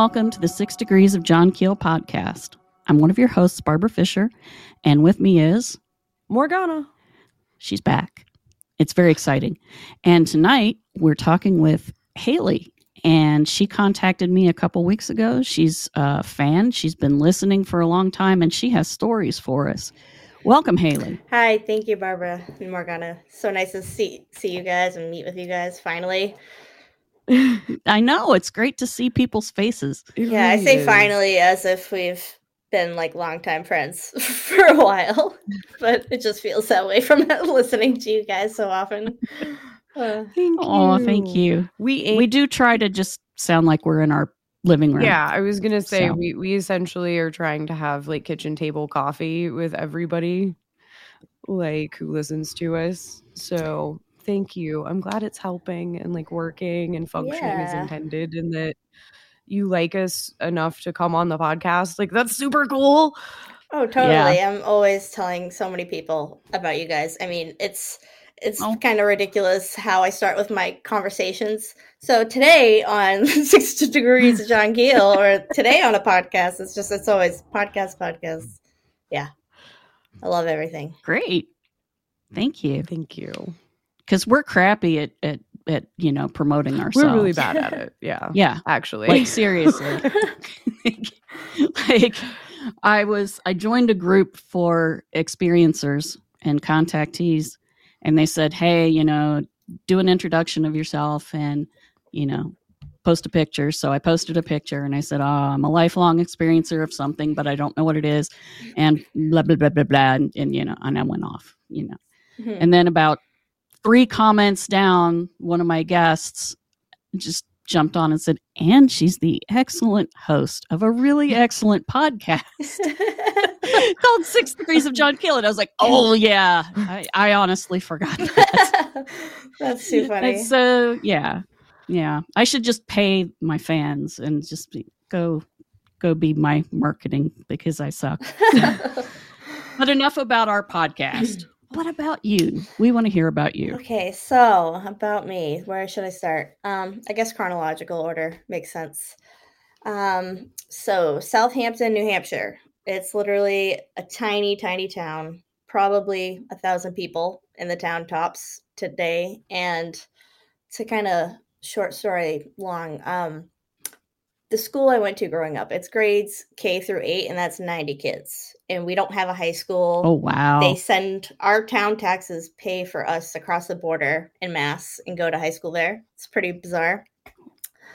Hello and welcome to the Six Degrees of John Keel podcast. I'm one of your hosts, Barbara Fisher, and with me is Morganna. She's back. It's very exciting. And tonight we're talking with Hayley, and she contacted me a couple weeks ago. She's a fan, she's been listening for a long time, and she has stories for us. Welcome, Hayley. Hi, thank you, Barbara and Morganna. So nice to see see you guys and meet with you guys finally. I know it's great to see people's faces. It yeah, really I say is. finally as if we've been like longtime friends for a while, but it just feels that way from listening to you guys so often. Uh, thank oh, thank you. We we do try to just sound like we're in our living room. Yeah, I was gonna say so. we we essentially are trying to have like kitchen table coffee with everybody, like who listens to us. So thank you. I'm glad it's helping and like working and functioning yeah. as intended, and that you like us enough to come on the podcast. Like that's super cool. Oh, totally. Yeah. I'm always telling so many people about you guys. I mean, it's it's oh. kind of ridiculous how I start with my conversations. So today on 60 Degrees of John Keel or today on a podcast, it's just it's always podcast podcast. Yeah. I love everything. Great. Thank you. Thank you because we're crappy at, at at you know promoting ourselves. We're really bad at it. Yeah. yeah. Actually. Like seriously. like I was I joined a group for experiencers and contactees and they said, "Hey, you know, do an introduction of yourself and, you know, post a picture." So I posted a picture and I said, "Oh, I'm a lifelong experiencer of something, but I don't know what it is." And blah blah blah blah blah and, and you know, and I went off, you know. Mm-hmm. And then about three comments down, one of my guests just jumped on and said, and she's the excellent host of a really excellent podcast called Six Degrees of John Keel. And I was like, oh, yeah, I, I honestly forgot that. That's too funny. And so, yeah, yeah. I should just pay my fans and just be, go go be my marketing because I suck. but enough about our podcast what about you? We want to hear about you. Okay, so about me, where should I start? Um, I guess chronological order makes sense. Um, so Southampton, New Hampshire. It's literally a tiny, tiny town, probably a thousand people in the town tops today. And to kind of short story long, um, the school I went to growing up, it's grades K through eight, and that's 90 kids. And we don't have a high school. Oh, wow. They send our town taxes pay for us across the border in Mass and go to high school there. It's pretty bizarre.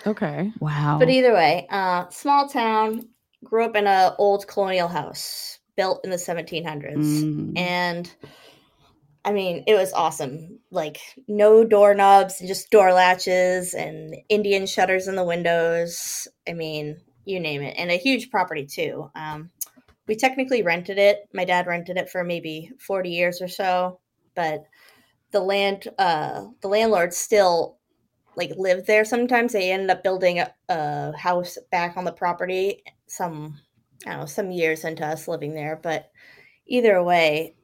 Okay. Wow. But either way, uh, small town, grew up in an old colonial house built in the 1700s. Mm. And I mean, it was awesome. Like no doorknobs and just door latches and Indian shutters in the windows. I mean, you name it. And a huge property too. Um, we technically rented it. My dad rented it for maybe 40 years or so, but the land uh the landlord still like lived there sometimes. They ended up building a, a house back on the property some I don't know, some years into us living there, but either way,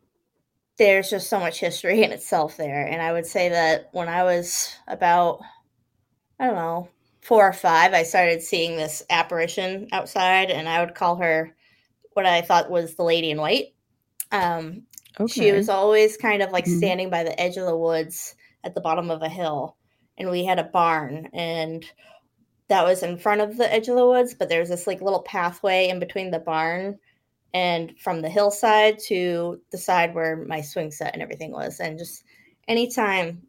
there's just so much history in itself there. And I would say that when I was about, I don't know, four or five, I started seeing this apparition outside, and I would call her what I thought was the lady in white. Um, okay. She was always kind of like mm-hmm. standing by the edge of the woods at the bottom of a hill, and we had a barn, and that was in front of the edge of the woods, but there's this like little pathway in between the barn and from the hillside to the side where my swing set and everything was and just anytime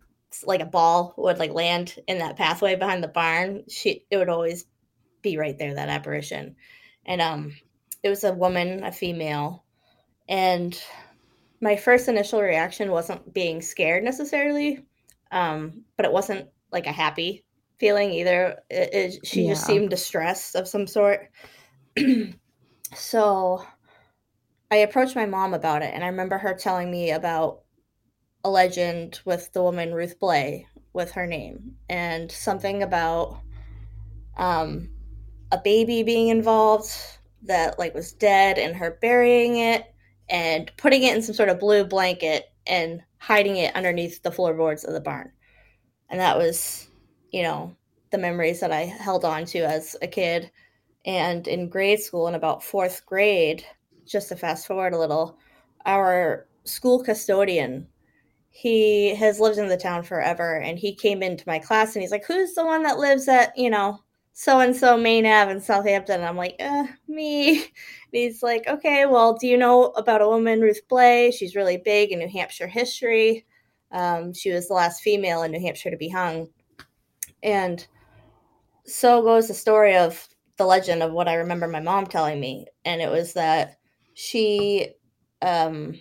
like a ball would like land in that pathway behind the barn she it would always be right there that apparition. And um it was a woman a female and my first initial reaction wasn't being scared necessarily um but it wasn't like a happy feeling either. It, it, she yeah. just seemed distressed of some sort. So I approached my mom about it, and I remember her telling me about a legend with the woman Ruth Blay with her name, and something about um, a baby being involved that like was dead, and her burying it and putting it in some sort of blue blanket and hiding it underneath the floorboards of the barn. And that was, you know, the memories that I held on to as a kid. And in grade school, in about fourth grade, just to fast forward a little, our school custodian, he has lived in the town forever, and he came into my class and he's like, Who's the one that lives at, you know, so and so Main Ave in Southampton? And I'm like, uh, me. And he's like, Okay, well, do you know about a woman, Ruth Blay? She's really big in New Hampshire history. Um, she was the last female in New Hampshire to be hung. And so goes the story of the legend of what I remember my mom telling me. And it was that she um,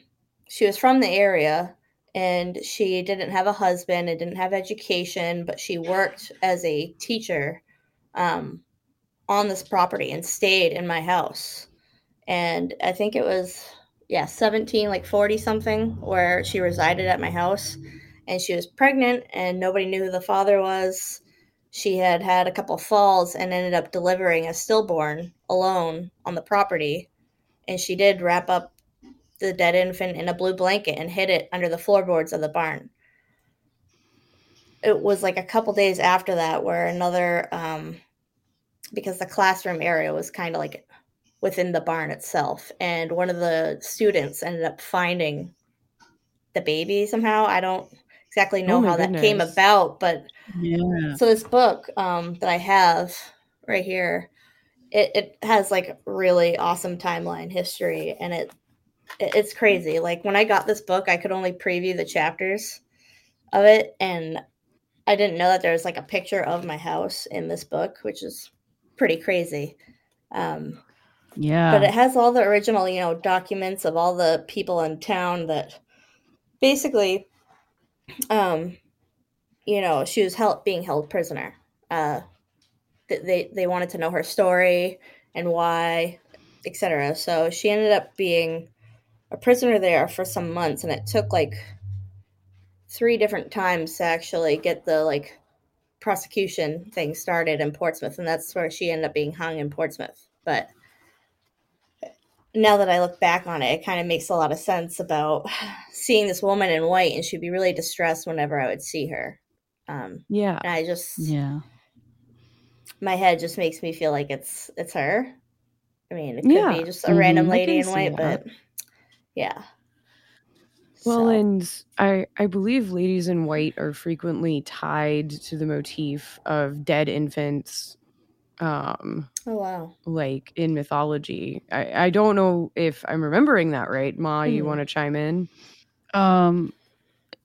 she was from the area and she didn't have a husband and didn't have education, but she worked as a teacher um, on this property and stayed in my house. And I think it was, yeah, 17, like 40 something, where she resided at my house. And she was pregnant and nobody knew who the father was. She had had a couple falls and ended up delivering a stillborn alone on the property. And she did wrap up the dead infant in a blue blanket and hid it under the floorboards of the barn. It was like a couple days after that where another, um, because the classroom area was kind of like within the barn itself, and one of the students ended up finding the baby somehow. I don't exactly know Oh how that came about, but Yeah. so this book um, that I have right here, it, it has like really awesome timeline history, and it, it it's crazy. Like when I got this book, I could only preview the chapters of it, and I didn't know that there was like a picture of my house in this book, which is pretty crazy. Um, Yeah. but it has all the original, you know, documents of all the people in town that basically, um, you know, she was held being held prisoner. Uh, th- they they wanted to know her story and why, etc. So she ended up being a prisoner there for some months, and it took like three different times to actually get the like prosecution thing started in Portsmouth, and that's where she ended up being hung in Portsmouth. But now that I look back on it, it kind of makes a lot of sense about seeing this woman in white, and she'd be really distressed whenever I would see her. Um, Yeah. and I just, yeah. My head just makes me feel like it's it's her. I mean, it could Yeah. be just a random Mhm. Lady in white, that. but yeah. Well, So, and I I believe ladies in white are frequently tied to the motif of dead infants um oh wow, like in mythology. I I don't know if I'm remembering that right. Ma, you Mhm. want to chime in? Um,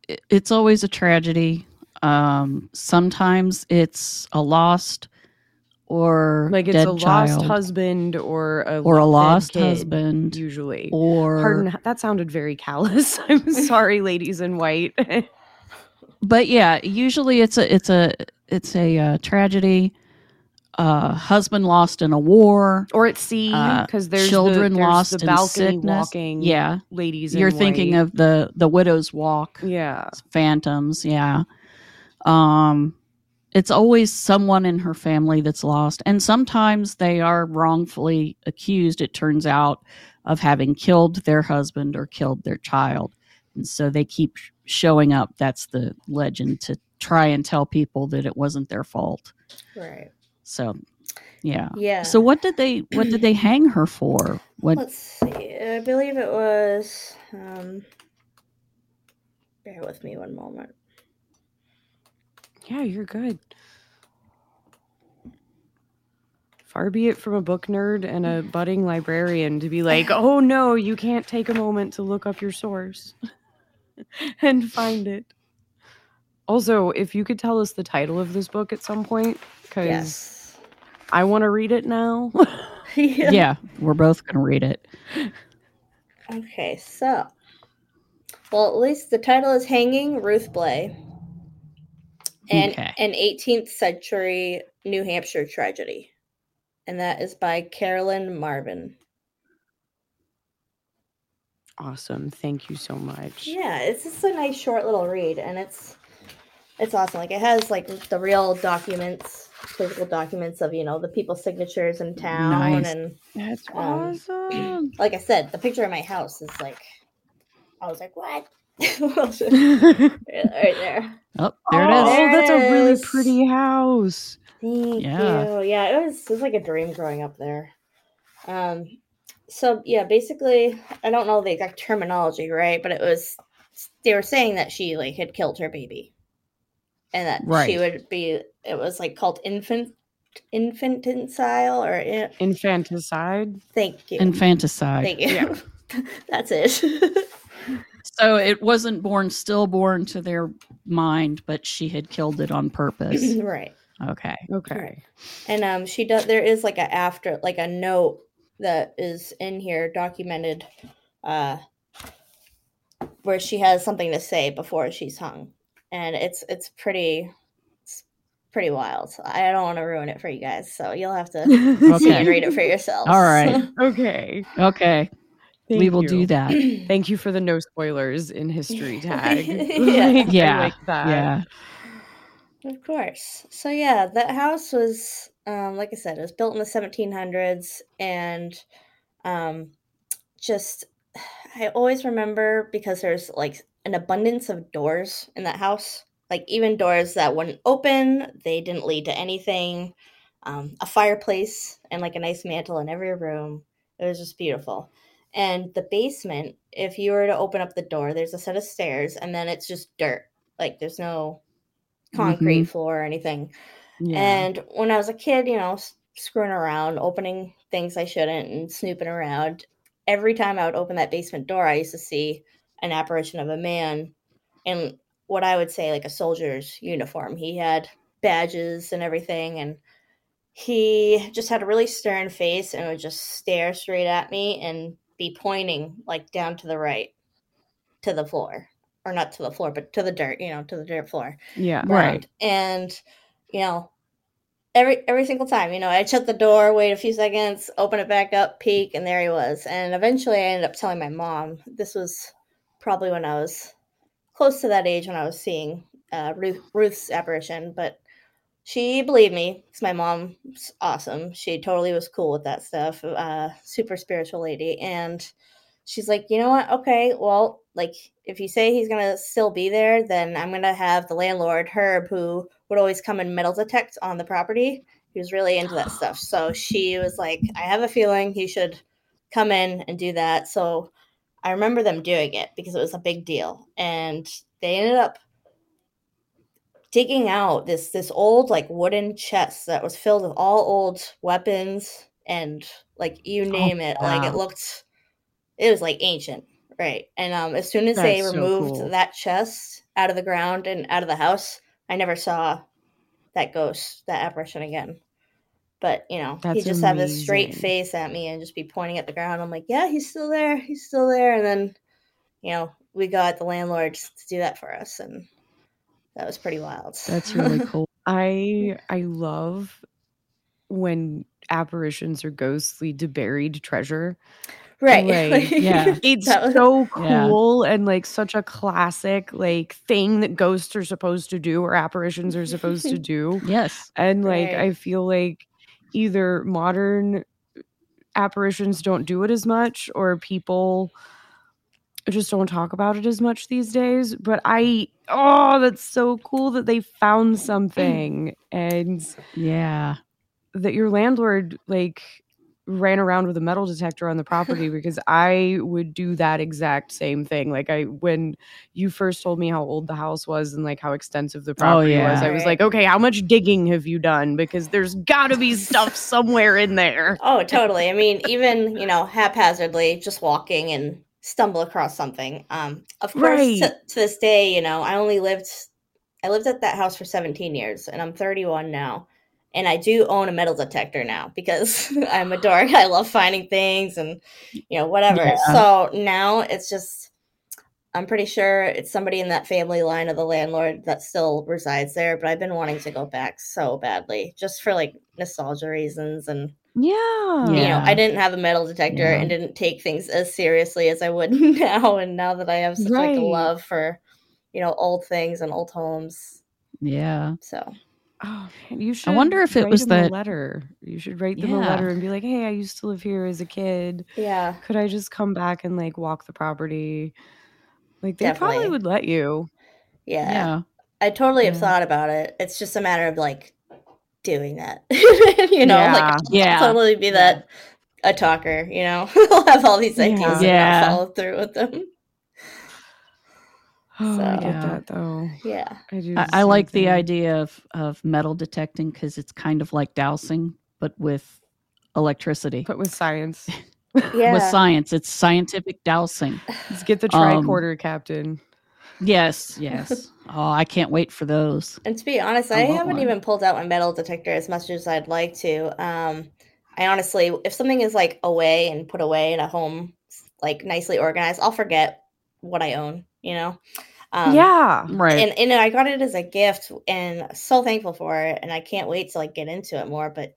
it- it's always a tragedy. Um, sometimes it's a lost or Like it's a lost child, husband or a or a lost husband, usually. or Pardon, that sounded very callous. I'm sorry, ladies in white. but yeah, usually it's a it's a it's a uh, tragedy. Uh, husband lost in a war. or at sea Uh, because there's children the, there's lost the in sickness. walking Yeah, ladies you're in thinking white. of the the widow's walk. yeah phantoms yeah um it's always someone in her family that's lost and sometimes they are wrongfully accused it turns out of having killed their husband or killed their child and so they keep showing up that's the legend to try and tell people that it wasn't their fault right, so yeah yeah. so what did they what did they hang her for what Let's see. I believe it was. Um, bear with me one moment. Yeah you're good far be it from a book nerd and a budding librarian to be like oh no you can't take a moment to look up your source and find it also if you could tell us the title of this book at some point because Yes. i want to read it now yeah. yeah we're both gonna read it Okay, so. Well, at least the title is Hanging Ruth Blay. And Okay. an 18th century New Hampshire tragedy. And that is by Carolyn Marvin. awesome thank you so much Yeah, it's just a nice short little read and it's it's awesome. Like it has like the real documents, physical documents of, you know, the people's signatures in town Nice. and that's Um, awesome like I said, the picture of my house is like I was like, what? Right oh, there. oh there it is There that's a really pretty house. Thank Yeah. you. Yeah, it was it was like a dream growing up there. Um so yeah, basically I don't know the exact terminology, right? But it was they were saying that she like had killed her baby. And that she would be it was like called infant infanticide or in, Infanticide. thank you. Infanticide. Thank you. Yeah. That's it. So it wasn't born stillborn to their mind, but she had killed it on purpose. right. Okay. Okay. And um she does there is like a after like a note that is in here documented uh where she has something to say before she's hung. And it's it's pretty it's pretty wild. I don't want to ruin it for you guys, so you'll have to see and read it for yourselves. All right. Okay. Okay. We will you. do that. Thank you for the no spoilers in history tag. Yeah. Yeah, like that. Yeah. Of course. So yeah, that house was um like I said, it was built in the 1700s and um just I always remember because there's like an abundance of doors in that house. Like even doors that wouldn't open, they didn't lead to anything. Um, a fireplace and like a nice mantle in every room. It was just beautiful. And the basement, if you were to open up the door, there's a set of stairs and then it's just dirt. Like there's no concrete mm-hmm. floor or anything. Yeah. And when I was a kid, you know, screwing around, opening things I shouldn't, and snooping around, every time I would open that basement door, I used to see an apparition of a man in what I would say like a soldier's uniform. He had badges and everything, and he just had a really stern face and would just stare straight at me and be pointing like down to the right to the floor. Or not to the floor, but to the dirt, you know, to the dirt floor yeah. Right. and you know every every single time you know i'd shut the door wait a few seconds open it back up peek and there he was and eventually i ended up telling my mom this was probably when i was close to that age when i was seeing uh, Ruth, ruth's apparition but she believed me because my mom's awesome she totally was cool with that stuff uh, super spiritual lady and she's like, you know what? Okay, well, like if you say he's gonna still be there, then I'm gonna have the landlord Herb, who would always come and metal detect on the property. He was really into that stuff. So she was like, I have a feeling he should come in and do that. So I remember them doing it because it was a big deal, and they ended up digging out this this old like wooden chest that was filled with all old weapons and like you name it like it looked it was like ancient right? And um as soon as they That's so removed cool. that chest out of the ground and out of the house i never saw that ghost that apparition again. But you know he just had this straight face at me and just be pointing at the ground. I'm like yeah he's still there he's still there. And then you know we got the landlord to do that for us and that was pretty wild That's really cool. I I love when apparitions or ghosts lead to buried treasure. right Like, yeah. It's was- so Yeah. cool and like such a classic like thing that ghosts are supposed to do or apparitions are supposed to do. Yes. And like Right. I feel like either modern apparitions don't do it as much or people just don't talk about it as much these days. But I oh, that's so cool that they found something and Yeah. that your landlord like ran around with a metal detector on the property because I would do that exact same thing. Like I when you first told me how old the house was and like how extensive the oh, property was, yeah. I was like, okay, how much digging have you done? Because there's gotta be stuff somewhere in there. Oh, totally. I mean, even, you know, haphazardly just walking and stumble across something. Um, of course, Right. to, to this day, you know, I only lived, I lived at that house for 17 years and I'm 31 now. And I do own a metal detector now because I'm a dork. I love finding things and, you know, whatever. Yeah. So now it's just, I'm pretty sure it's somebody in that family line of the landlord that still resides there. But I've been wanting to go back so badly just for like nostalgia reasons and Yeah. you know, I didn't have a metal detector Yeah. and didn't take things as seriously as I would now. And now that I have such like a love for, you know, old things and old homes. Yeah. So Oh, man, you should I wonder if it was the letter. You should write them a letter and be like, hey, I used to live here as a kid. yeah, Could I just come back and like walk the property? Like they Definitely. probably would let you. yeah, Yeah. I totally have thought about it. It's just a matter of like doing that. you know, Yeah. like Yeah. totally be that a talker, you know. I'll have all these ideas Yeah. and Yeah. not follow through with them. Oh, I So- get Yeah. that though. Yeah. I do. I, the I same like the idea of, of metal detecting because it's kind of like dowsing, but with electricity. but with science. Yeah. With science, it's scientific dowsing. Let's get the Um, tricorder captain. Yes, yes. oh, I can't wait for those. And to be honest, I I, haven't one. even pulled out my metal detector as much as I'd like to. Um, I honestly, if something is like away and put away in a home, like nicely organized, I'll forget what I own. You know. Um, yeah. Right. And and I got it as a gift, and so thankful for it, and I can't wait to like get into it more. But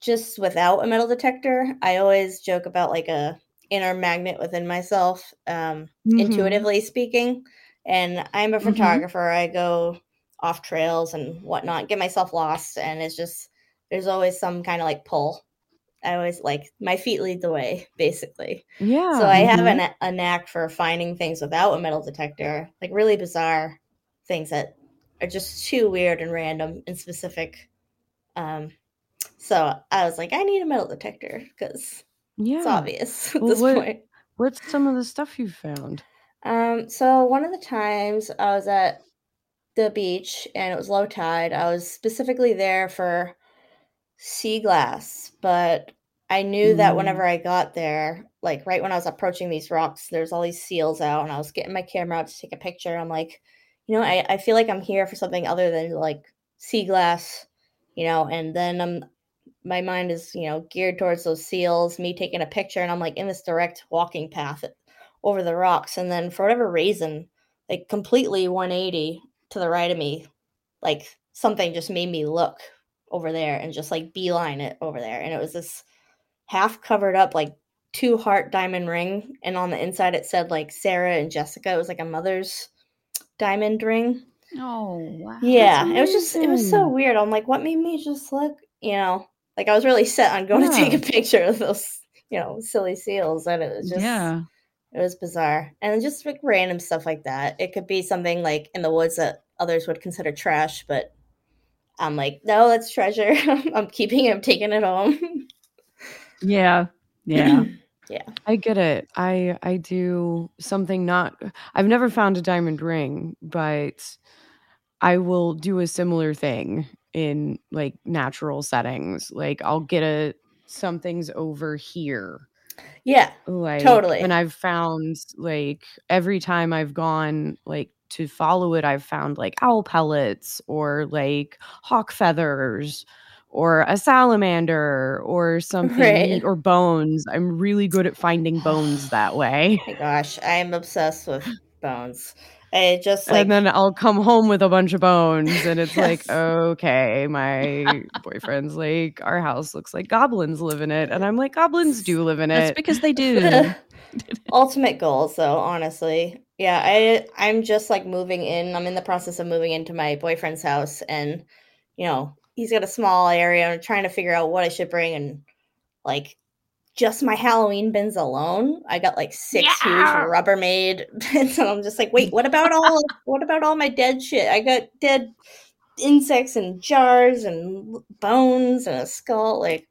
just without a metal detector, I always joke about like a inner magnet within myself. Um, Mhm. intuitively speaking. And I'm a Mhm. photographer. I go off trails and whatnot, get myself lost, and it's just there's always some kind of like pull. I always like my feet lead the way, basically. Yeah. so I have mhm. an, a knack for finding things without a metal detector, like really bizarre things that are just too weird and random and specific. Um, so I was like, I need a metal detector because yeah. it's obvious at Well, this what- point. What's some of the stuff you found? Um, so one of the times I was at the beach and it was low tide, I was specifically there for sea glass, but I knew that Mm. whenever I got there, like right when I was approaching these rocks, there's all these seals out, and I was getting my camera out to take a picture. I'm like, you know, I, I feel like I'm here for something other than like sea glass, you know, and then I'm my mind is, you know, geared towards those seals, me taking a picture, and I'm like in this direct walking path over the rocks and then for whatever reason like completely 180 to the right of me like something just made me look over there and just like beeline it over there. And it was this half covered up like two heart diamond ring and on the inside it said like sarah and jessica. It was like a mother's diamond ring. Oh, wow. yeah it was just it was so weird. I'm like what made me just look you know? Like i was really set on going to take a picture of those you know silly seals and it was just yeah. It was bizarre. And just like random stuff like that. It could be something like in the woods that others would consider trash, but I'm like, no, that's treasure. I'm keeping it, I'm taking it home. Yeah. Yeah. Yeah. I get it. I I do something not I've never found a diamond ring, but I will do a similar thing in like natural settings. Like I'll get a something's over here. Yeah. Like Totally. And I've found like every time I've gone like to follow it, I've found like owl pellets or like hawk feathers or a salamander or something Right. or bones. I'm really good at finding bones that way. My gosh, I'm obsessed with bones. I just like and then I'll come home with a bunch of bones, and it's like, okay, my boyfriend's like, our house looks like goblins live in it, and I'm like, goblins do live in That's it. because they do. ultimate goals though, honestly. Yeah, I I'm just like moving in. I'm in the process of moving into my boyfriend's house and you know, he's got a small area and I'm trying to figure out what I should bring and like just my Halloween bins alone, I got like six Yeah. huge Rubbermaid bins, and I'm just like, wait, what about all? what about all my dead shit? I got dead insects and jars and bones and a skull. Like,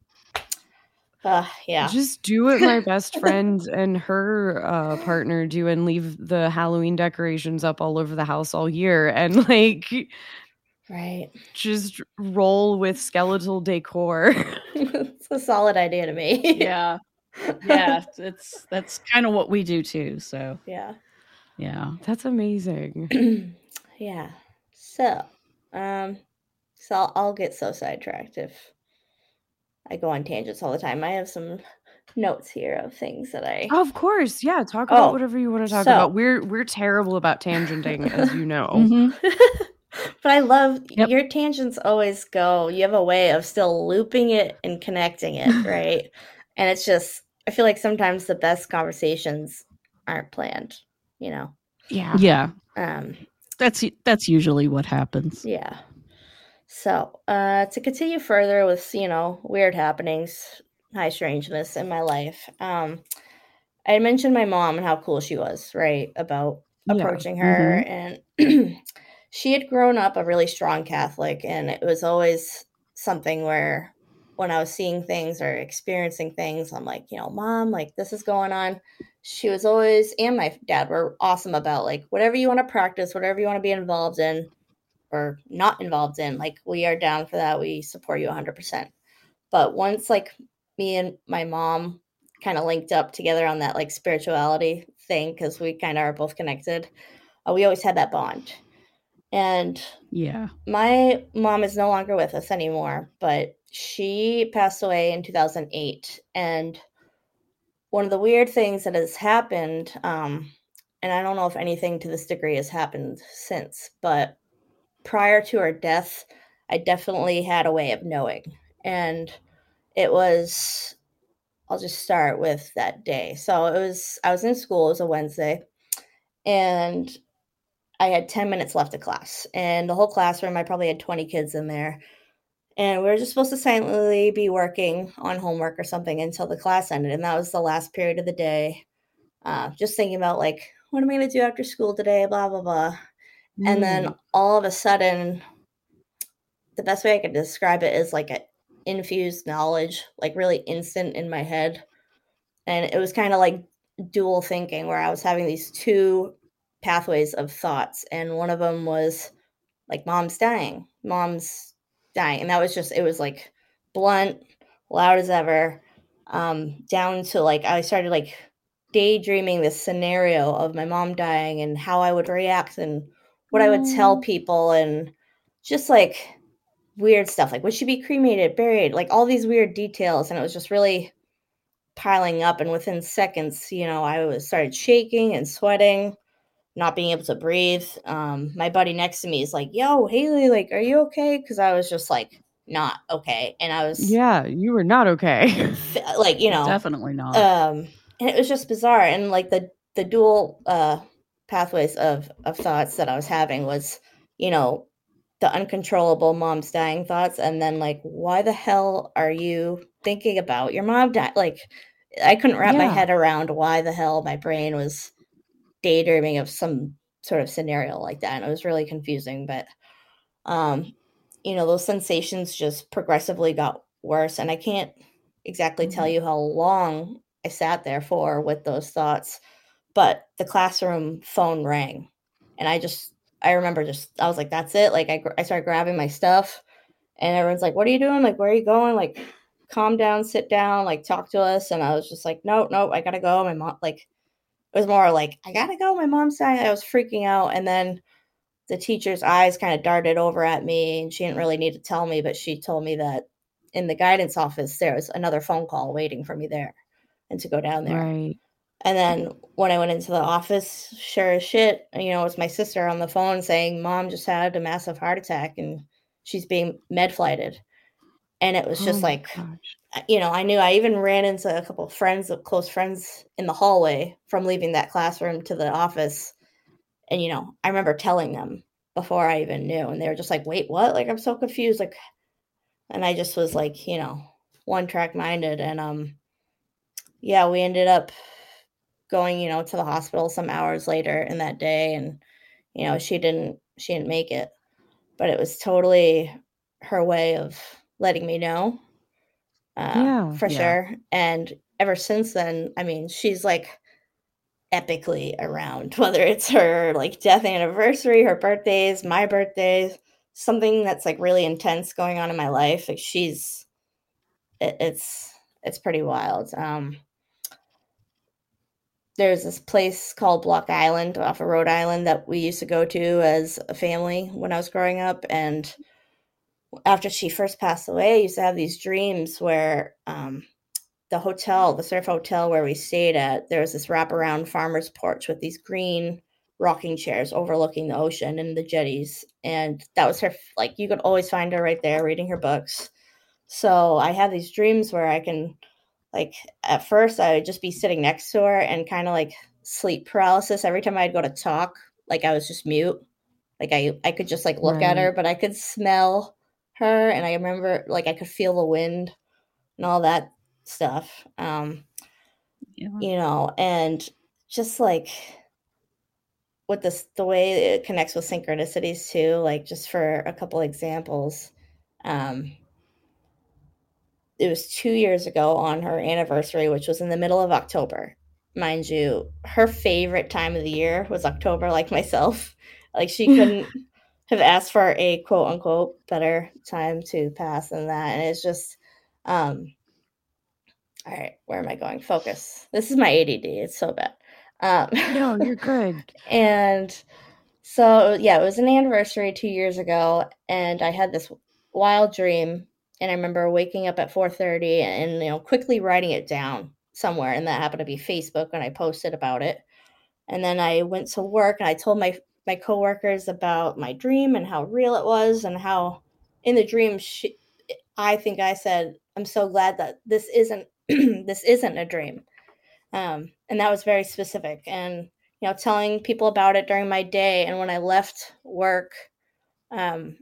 uh, yeah, Just do what my best friend and her uh, partner do and leave the Halloween decorations up all over the house all year and like right. just roll with skeletal decor. a solid idea to me. yeah. Yeah. It's that's kind of what we do too. So yeah. yeah. That's amazing. yeah. So, um, so I'll, I'll get so sidetracked if I go on tangents all the time. I have some notes here of things that I. Of course, yeah. Talk about Oh, whatever you want to talk so- about. We're we're terrible about tangenting, as you know. Mhm. But I love Yep. your tangents always go. You have a way of still looping it and connecting it, right? and it's just I feel like sometimes the best conversations aren't planned, you know. Yeah. Yeah. Um That's that's usually what happens. yeah. So, uh to continue further with, you know, weird happenings, high strangeness in my life. Um I mentioned my mom and how cool she was, right? About Yeah. approaching her and she had grown up a really strong catholic and it was always something where when I was seeing things or experiencing things, I'm like, you know, mom, like this is going on. She was always, and my dad were awesome about like whatever you want to practice, whatever you want to be involved in or not involved in, like we are down for that. We support you 100%. But once like me and my mom kind of linked up together on that like spirituality thing, because we kind of are both connected, uh, we always had that bond. And yeah, my mom is no longer with us anymore, but she passed away in 2008. And one of the weird things that has happened, um, and I don't know if anything to this degree has happened since, but prior to her death, I definitely had a way of knowing. And it was, I'll just start with that day. So it was, I was in school, it was a Wednesday, and I had 10 minutes left of class. And the whole classroom, I probably had 20 kids in there. And we were just supposed to silently be working on homework or something until the class ended. And that was the last period of the day. Uh, just thinking about, like, what am I going to do after school today? Blah, blah, blah. Mm. And then mm. all of a sudden, the best way I could describe it is like a infused knowledge, like really instant in my head. And it was kind of like dual thinking where I was having these two pathways of thoughts. And one of them was like, mom's dying, mom's dying. And that was just, it was like blunt, loud as ever, um, down to like, I started like daydreaming this scenario of my mom dying and how I would react and what I would tell mm. people and just like weird stuff like would she be cremated, buried, like all these weird details and it was just really piling up and within seconds, you know, I was started shaking and sweating, not being able to breathe. Um my buddy next to me is like, "Yo, Hayley, like are you okay?" cuz I was just like not okay and I was Yeah, you were not okay. like, you know. Definitely not. Um and it was just bizarre and like the the dual uh pathways of of thoughts that I was having was, you know, the uncontrollable mom's dying thoughts and then like why the hell are you thinking about your mom dying like i couldn't wrap yeah. my head around why the hell my brain was daydreaming of some sort of scenario like that and it was really confusing but um you know those sensations just progressively got worse and i can't exactly mm-hmm. tell you how long i sat there for with those thoughts but the classroom phone rang and i just i remember just i was like that's it like i, I started grabbing my stuff and everyone's like what are you doing like where are you going like calm down sit down like talk to us and i was just like nope nope i gotta go my mom like it was more like i gotta go my mom's dying i was freaking out and then the teacher's eyes kind of darted over at me and she didn't really need to tell me but she told me that in the guidance office there was another phone call waiting for me there and to go down there right and then when I went into the office, sure as shit, you know, it was my sister on the phone saying, Mom just had a massive heart attack and she's being med flighted. And it was oh just oh like, gosh. You know, I knew I even ran into a couple of friends, close friends in the hallway from leaving that classroom to the office. And, you know, I remember telling them before I even knew. And they were just like, wait, what? Like, I'm so confused. Like, and I just was like, you know, one track minded. And, um, yeah, we ended up going, you know, to the hospital some hours later in that day and you know, she didn't she didn't make it. But it was totally her way of letting me know. Uh, yeah, for yeah. sure. And ever since then, I mean, she's like epically around, whether it's her like death anniversary, her birthdays, my birthdays, something that's like really intense going on in my life. Like she's, it, it's it's pretty wild. Um, there's this place called Block Island off of Rhode Island that we used to go to as a family when I was growing up. And after she first passed away, I used to have these dreams where um, the hotel, the surf hotel where we stayed at, there was this wraparound farmer's porch with these green rocking chairs overlooking the ocean and the jetties. And that was her, like, you could always find her right there reading her books. So I have these dreams where I can like at first I would just be sitting next to her and kind of like sleep paralysis every time I'd go to talk, like I was just mute. Like I I could just like look right. at her, but I could smell her and I remember like I could feel the wind and all that stuff. Um yeah. you know, and just like with this the way it connects with synchronicities too, like just for a couple examples. Um it was two years ago on her anniversary, which was in the middle of October. Mind you, her favorite time of the year was October, like myself. Like she couldn't have asked for a quote unquote better time to pass than that. And it's just um all right, where am I going? Focus. This is my ADD. It's so bad. Um, no, you're good. and so yeah, it was an anniversary two years ago, and I had this wild dream, and I remember waking up at four thirty and you know quickly writing it down somewhere, and that happened to be Facebook, and I posted about it. And then I went to work, and I told my my coworkers about my dream and how real it was, and how in the dream she, I think I said, "I'm so glad that this isn't this isn't a dream." Um, and that was very specific. And you know, telling people about it during my day, and when I left work, um,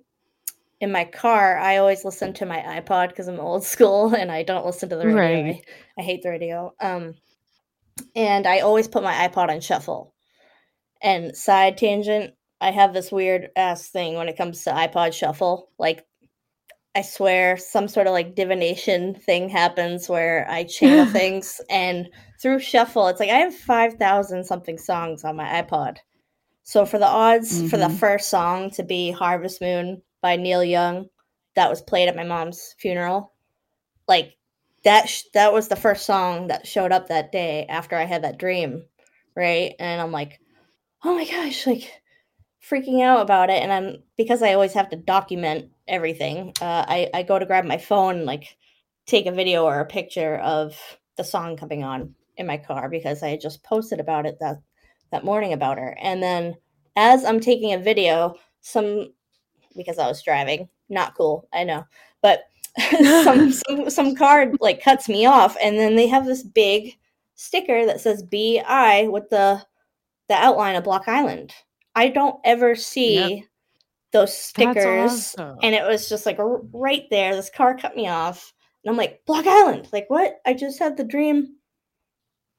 in my car, I always listen to my iPod because I'm old school and I don't listen to the radio. Right. I, I, hate the radio. Um, and I always put my iPod on shuffle. And side tangent, I have this weird ass thing when it comes to iPod shuffle. Like I swear some sort of like divination thing happens where I channel things and through shuffle it's like I have 5000 something songs on my iPod. So for the odds mm-hmm. for the mm-hmm. first song to be Harvest Moon by Neil Young that was played at my mom's funeral like that sh- that was the first song that showed up that day after I had that dream, right? And I'm like, "Oh my gosh, like freaking out about it. And i'm because i always have to document everything uh, I, I go to grab my phone like take a video or a picture of the song coming on in my car because i had just posted about it that that morning about her. And then as i'm taking a video some because i was driving not cool i know but some, some some car like cuts me off. And then they have this big sticker that says bi with the the outline of block island I don't ever see yep. those stickers. Awesome. And it was just like right there. This car cut me off. And I'm like, Block Island. Like, what? I just had the dream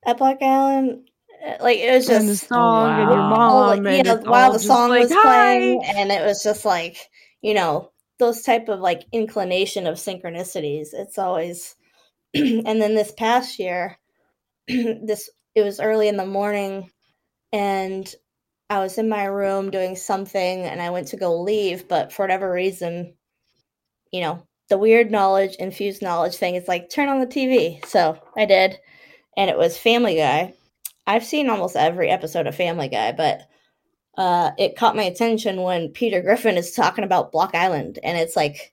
at Block Island. Uh, like, it was just. And the song wow. and your mom. and you know, while the song like, was Hi. playing. And it was just like, you know, those type of like inclination of synchronicities. It's always. and then this past year, this it was early in the morning and I was in my room doing something and I went to go leave, but for whatever reason, you know, the weird knowledge, infused knowledge thing is like turn on the TV. So I did, and it was Family Guy. I've seen almost every episode of Family Guy, but uh, it caught my attention when Peter Griffin is talking about Block Island, and it's like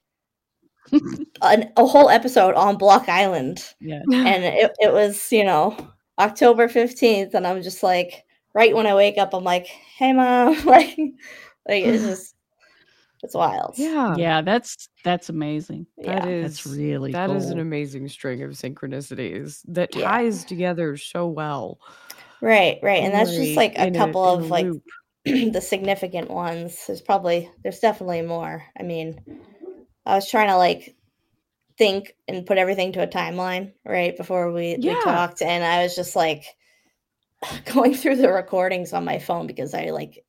an, a whole episode on Block Island. Yeah. And it, it was, you know, October 15th, and I'm just like, right when I wake up, I'm like, "Hey, mom!" like, like it's just it's wild. Yeah, yeah. That's that's amazing. That yeah. is that's really that cool. is an amazing string of synchronicities that ties together so well. Right, right, and that's just like a couple a, of like the significant ones. There's probably there's definitely more. I mean, I was trying to like think and put everything to a timeline right before we, yeah. we talked and i was just like going through the recordings on my phone because I like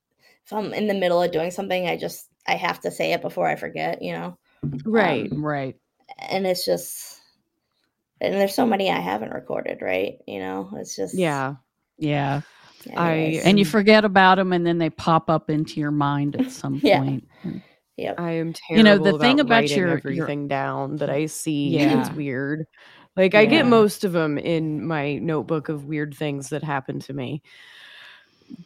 if I'm in the middle of doing something, I just I have to say it before I forget, you know. Right, um, right. And it's just and there's so many I haven't recorded, right? You know, it's just Yeah. Yeah. Anyways. I and you forget about them and then they pop up into your mind at some yeah. point. Yep. I am terrible. You know, the thing about your everything your, down that I see yeah. it's weird. Like I get most of them in my notebook of weird things that happen to me.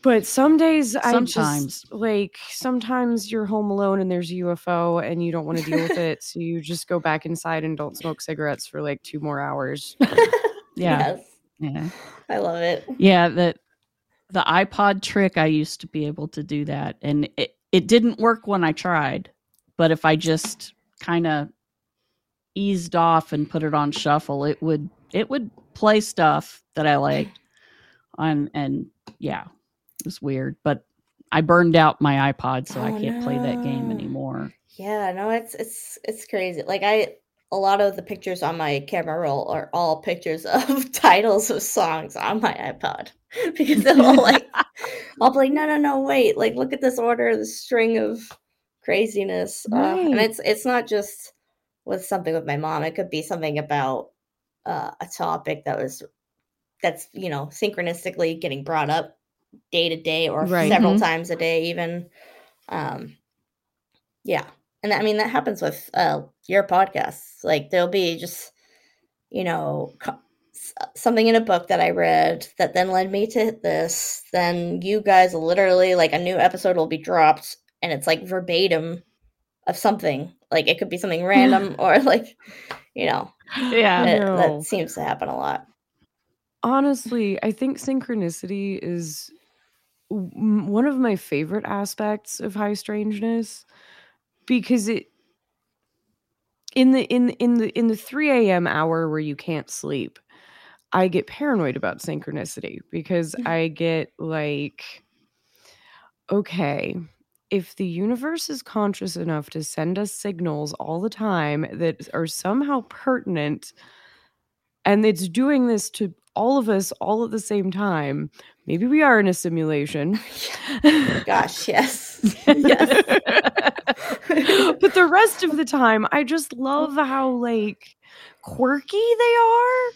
But some days sometimes. I just like sometimes you're home alone and there's a UFO and you don't want to deal with it, so you just go back inside and don't smoke cigarettes for like two more hours. yeah. Yes. Yeah. I love it. Yeah, the the iPod trick I used to be able to do that and it it didn't work when I tried, but if I just kind of eased off and put it on shuffle, it would it would play stuff that I liked. and and yeah, it was weird, but I burned out my iPod, so oh, I can't no. play that game anymore. Yeah, no, it's it's it's crazy. Like I a lot of the pictures on my camera roll are all pictures of titles of songs on my iPod because they'll like I'll be like, no, no, no, wait, like look at this order, the string of craziness, right. uh, and it's it's not just with something with my mom. It could be something about uh, a topic that was that's you know synchronistically getting brought up day to day or Right. several Mhm. times a day even um yeah and i mean that happens with uh your podcasts like there'll be just you know co- something in a book that i read that then led me to this then you guys literally like a new episode will be dropped and it's like verbatim of something like it could be something random or like you know Yeah. that, know. that seems to happen a lot Honestly, I think synchronicity is w- m- one of my favorite aspects of high strangeness because it in the in in the in the 3 a.m. hour where you can't sleep, I get paranoid about synchronicity because mm-hmm. I get like, okay, if the universe is conscious enough to send us signals all the time that are somehow pertinent and it's doing this to all of us all at the same time, maybe we are in a simulation. gosh yes yes but the rest of the time, I just love how like quirky they are.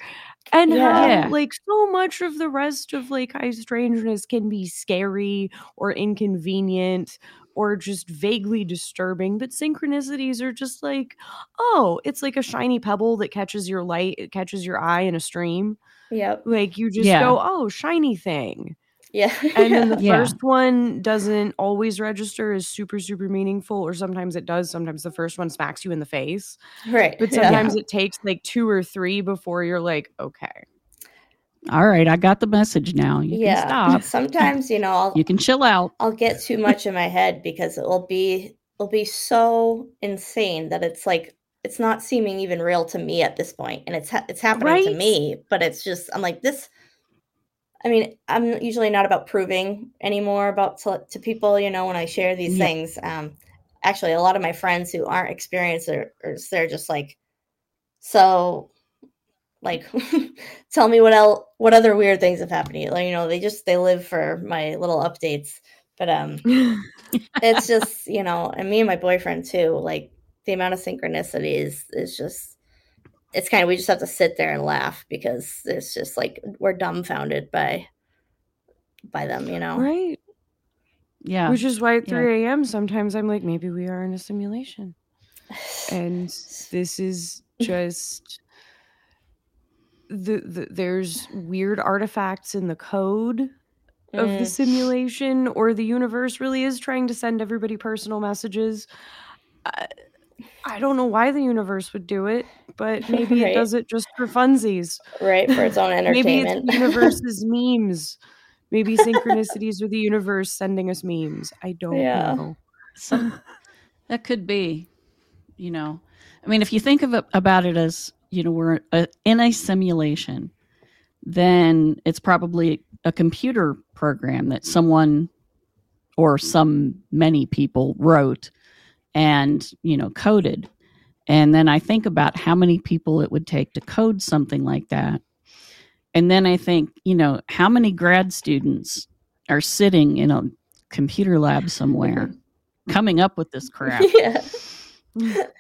And how like so much of the rest of like high strangeness can be scary or inconvenient or just vaguely disturbing. But synchronicities are just like, oh, it's like a shiny pebble that catches your light, it catches your eye in a stream. yep Like you just Yeah. go, oh, shiny thing yeah and then the Yeah. first one doesn't always register as super super meaningful or sometimes it does sometimes the first one smacks you in the face right but yeah. sometimes it takes like two or three before you're like okay All right, I got the message now. You yeah can stop. sometimes you know I'll, You can chill out. I'll get too much in my head because it will be it'll be so insane that it's like it's not seeming even real to me at this point and it's ha- it's happening to me but it's just i'm like this i mean i'm usually not about proving anymore about to, to people you know when i share these Yeah. things um actually a lot of my friends who aren't experiencers they're just like so like tell me what else what other weird things have happened to you. Like you know they just they live for my little updates. But um it's just you know and me and my boyfriend too like the amount of synchronicity is is just it's kind of we just have to sit there and laugh because it's just like we're dumbfounded by by them you know? Right. Yeah. which is why at 3 a.m sometimes i'm like maybe we are in a simulation. And this is just the, the there's weird artifacts in the code of the Mm, simulation or the universe really is trying to send everybody personal messages. I, I don't know why the universe would do it, but maybe Right. it does it just for funsies. right for its own Maybe entertainment it's the universe's memes. Maybe synchronicities are the universe sending us memes. I don't Yeah. know. So that could be, you know, I mean, if you think of it about it as, you know, we're a, in a simulation, then it's probably a computer program that someone or some many people wrote and, you know, coded. And then I think about how many people it would take to code something like that. And then I think, you know, how many grad students are sitting in a computer lab somewhere coming up with this crap yeah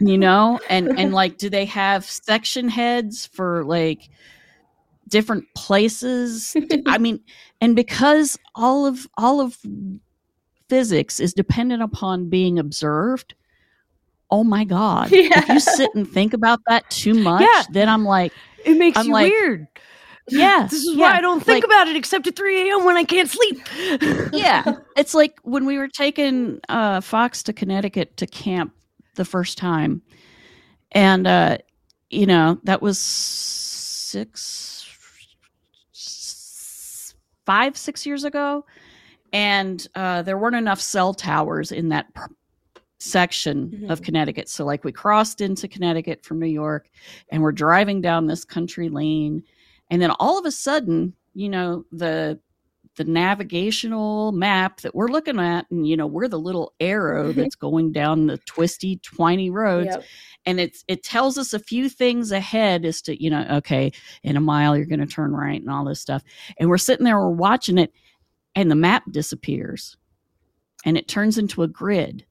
you know and and like do they have section heads for like different places i mean and because all of all of physics is dependent upon being observed oh my god if you sit and think about that too much Yeah. then i'm like It makes I'm you like, weird. yeah This is yeah, why I don't think like- about it except at 3 a.m. when I can't sleep. yeah it's like when we were taking uh fox to connecticut to camp the first time. And uh you know that was six five six years ago. And uh there weren't enough cell towers in that pr- section of Mhm. connecticut. So like we crossed into connecticut from new york and we're driving down this country lane. And then all of a sudden you know the the navigational map that we're looking at and you know we're the little arrow that's going down the twisty twiny roads Yep. and it's it tells us a few things ahead as to you know okay in a mile you're going to turn right and all this stuff and we're sitting there we're watching it and the map disappears and it turns into a grid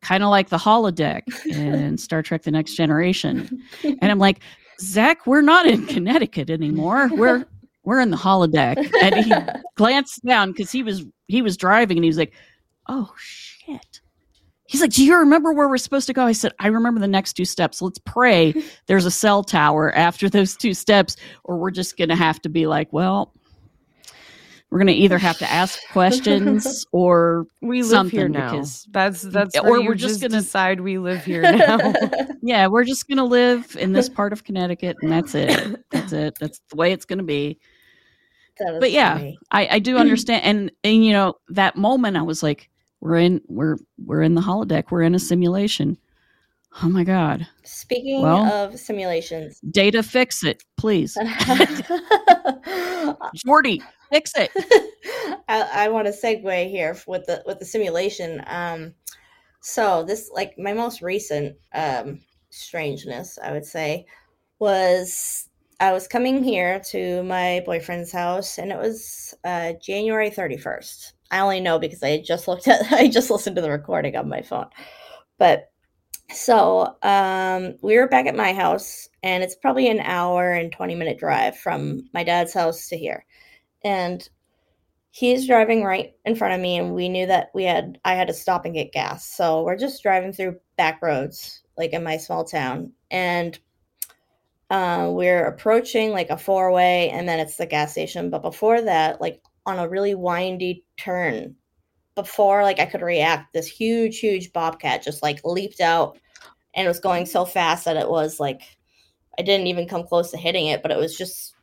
kind of like the holodeck in Star Trek The Next Generation. And I'm like, Zach, we're not in Connecticut anymore. We're we're in the holodeck. And he glanced down because he was he was driving and he was like, Oh shit. He's like, Do you remember where we're supposed to go? I said, I remember the next two steps. Let's pray there's a cell tower after those two steps, or we're just gonna have to be like, Well, we're going to either have to ask questions or we live here now. Because, that's that's or we're just, just going to decide we live here now. yeah, we're just going to live in this part of Connecticut, and that's it. That's it. That's the way it's going to be. But yeah, I, I do understand, and and you know that moment, I was like, we're in we're we're in the holodeck, we're in a simulation. Oh my god. Speaking well, of simulations, data fix it, please. Geordi, fix it. I, I want to segue here with the with the simulation. Um, so this like my most recent um, strangeness, I would say, was I was coming here to my boyfriend's house, and it was uh, January thirty first. I only know because I just looked at I just listened to the recording on my phone, but so um, we were back at my house, and it's probably an hour and 20 minute drive from my dad's house to here. And he's driving right in front of me and we knew that we had i had to stop and get gas. So we're just driving through back roads like in my small town. And uh, we're approaching like a four way and then it's the gas station but before that like on a really windy turn before like i could react this huge huge bobcat just like leaped out and it was going so fast that it was like i didn't even come close to hitting it but it was just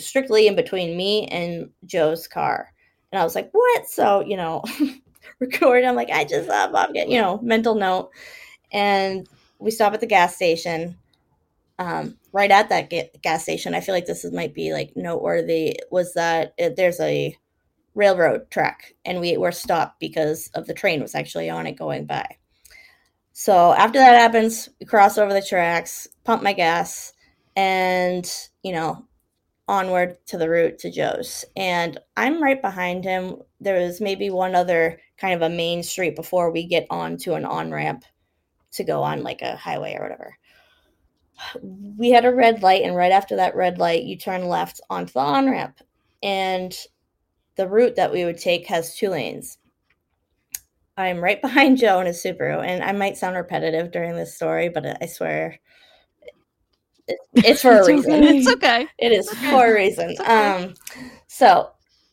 strictly in between me and Joe's car. And I was like, what? So, you know, record. I'm like, I just saw Bob get, you know, mental note. And we stop at the gas station. Um, right at that ga- gas station, I feel like this is, might be like noteworthy, was that it, there's a railroad track and we were stopped because of the train was actually on it going by. So after that happens, we cross over the tracks, pump my gas, and you know, onward to the route to Joe's. And I'm right behind him. There was maybe one other kind of a main street before we get on to an on ramp to go on like a highway or whatever. We had a red light, and right after that red light, you turn left onto the on ramp. And the route that we would take has two lanes. I'm right behind Joe in his Subaru, and I might sound repetitive during this story, but I swear it's for a reason. Okay. It's okay. It is okay. for a reason. Okay. Um, so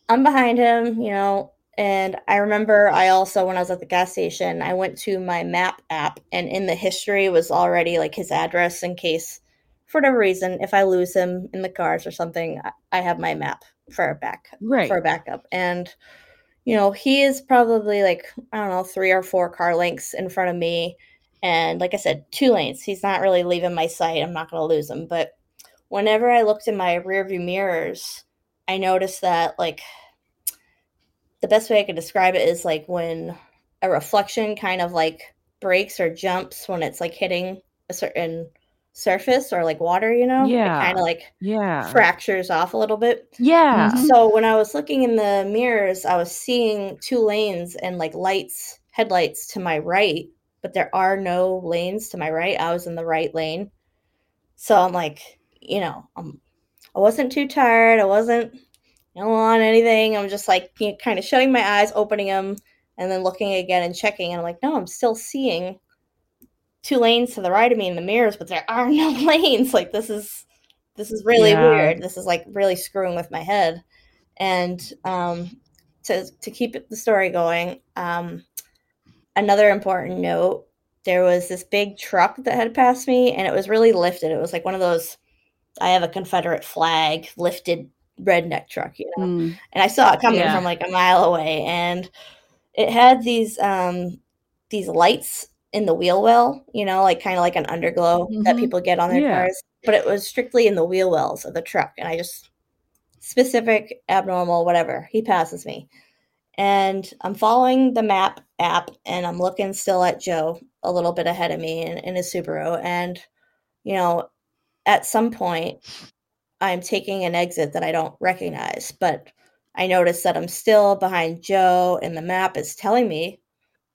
I'm behind him, you know, and I remember I also, when I was at the gas station, I went to my map app, and in the history was already like his address in case, for whatever reason, if I lose him in the cars or something, I have my map for a back, right. for a backup. And you know, he is probably like I don't know three or four car lengths in front of me and like I said, two lanes. He's not really leaving my sight. I'm not going to lose him. But whenever I looked in my rearview mirrors, I noticed that like the best way I could describe it is like when a reflection kind of like breaks or jumps when it's like hitting a certain surface or like water, you know? Yeah. kind of like yeah fractures off a little bit. Yeah. Mm-hmm. So when I was looking in the mirrors, I was seeing two lanes and like lights, headlights to my right but there are no lanes to my right. I was in the right lane. So I'm like, you know, I'm, I wasn't too tired. I wasn't you know, on anything. I'm just like you know, kind of shutting my eyes, opening them, and then looking again and checking. And I'm like, no, I'm still seeing two lanes to the right of me in the mirrors, but there are no lanes. Like this is this is really yeah. weird. This is like really screwing with my head. And um, to to keep the story going, um, another important note there was this big truck that had passed me and it was really lifted it was like one of those i have a confederate flag lifted redneck truck you know mm. and i saw it coming yeah. from like a mile away and it had these um these lights in the wheel well you know like kind of like an underglow mm-hmm. that people get on their yeah. cars but it was strictly in the wheel wells of the truck and i just specific abnormal whatever he passes me and I'm following the map app and I'm looking still at Joe a little bit ahead of me in, in his Subaru. And, you know, at some point, I'm taking an exit that I don't recognize, but I notice that I'm still behind Joe and the map is telling me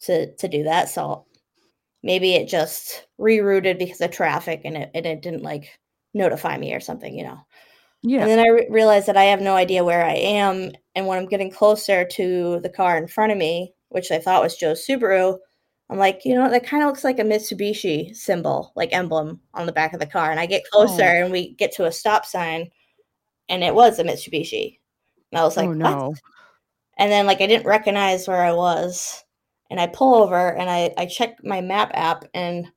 to, to do that. So maybe it just rerouted because of traffic and it, and it didn't like notify me or something, you know. Yeah. And then I re- realized that I have no idea where I am. And when I'm getting closer to the car in front of me, which I thought was Joe's Subaru, I'm like, you know, that kind of looks like a Mitsubishi symbol, like emblem on the back of the car. And I get closer Oh. and we get to a stop sign and it was a Mitsubishi. And I was oh, like, oh what? no. And then like I didn't recognize where I was. And I pull over and I, I check my map app and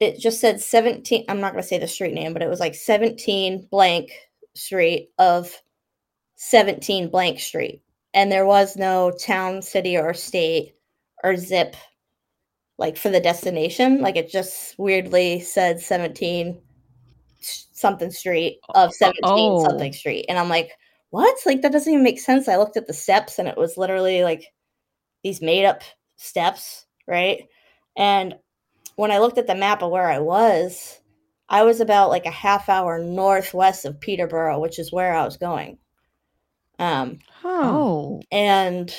it just said 17 I'm not gonna say the street name, but it was like 17 blank street of 17 blank street. And there was no town, city, or state or zip like for the destination. Like it just weirdly said 17 something street of 17 Oh. something street. And I'm like, what? Like that doesn't even make sense. I looked at the steps and it was literally like these made up steps, right? And when I looked at the map of where I was, I was about like a half hour northwest of Peterborough, which is where I was going. Um, Oh. and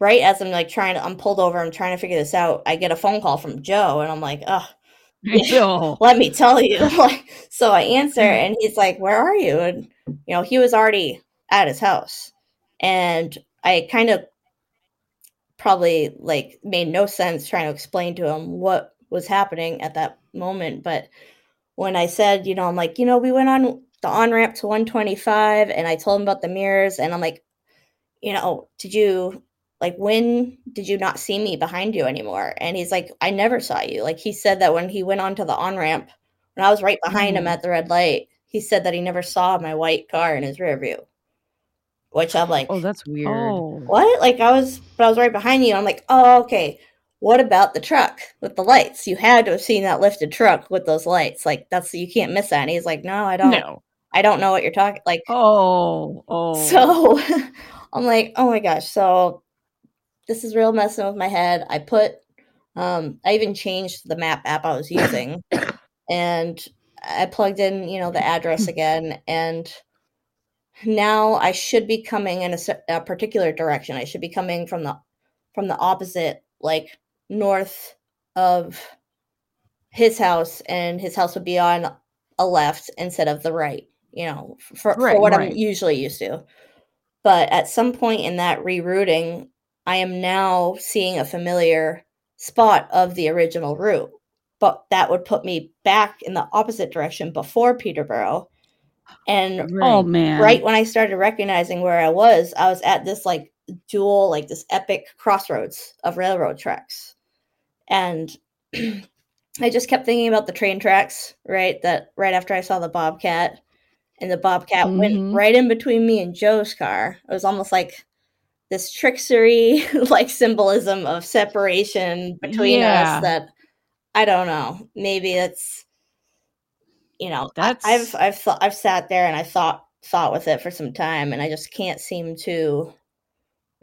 right as I'm like trying to, I'm pulled over, I'm trying to figure this out. I get a phone call from Joe, and I'm like, oh, let me tell you. like, so I answer, mm-hmm. and he's like, where are you? And you know, he was already at his house, and I kind of probably like made no sense trying to explain to him what was happening at that moment, but when I said, you know, I'm like, you know, we went on the on ramp to 125 and I told him about the mirrors and I'm like, you know, did you like when did you not see me behind you anymore? And he's like, I never saw you. Like he said that when he went onto the on ramp, when I was right behind him Mm. at the red light, he said that he never saw my white car in his rear view. Which I'm like, Oh, that's weird. Oh. what? Like I was, but I was right behind you. I'm like, oh, okay. What about the truck with the lights? You had to have seen that lifted truck with those lights. Like that's you can't miss that. And he's like, no, I don't. No. I don't know what you're talking. Like Oh. Oh. so, I'm like, oh my gosh. So this is real messing with my head. I put, um, I even changed the map app I was using, and I plugged in, you know, the address again, and now I should be coming in a, a particular direction. I should be coming from the from the opposite, like north of his house, and his house would be on a left instead of the right. You know, for, Right, for what right. I'm usually used to. But at some point in that rerouting, I am now seeing a familiar spot of the original route. But that would put me back in the opposite direction before Peterborough. And Oh man. right when I started recognizing where I was, I was at this like dual, like this epic crossroads of railroad tracks. And I just kept thinking about the train tracks, right? That right after I saw the Bobcat, and the Bobcat Mhm. went right in between me and Joe's car. It was almost like this tricksery, like symbolism of separation between Yeah. us that I don't know. Maybe it's you know, That's- I've I've thought I've sat there and I thought thought with it for some time and I just can't seem to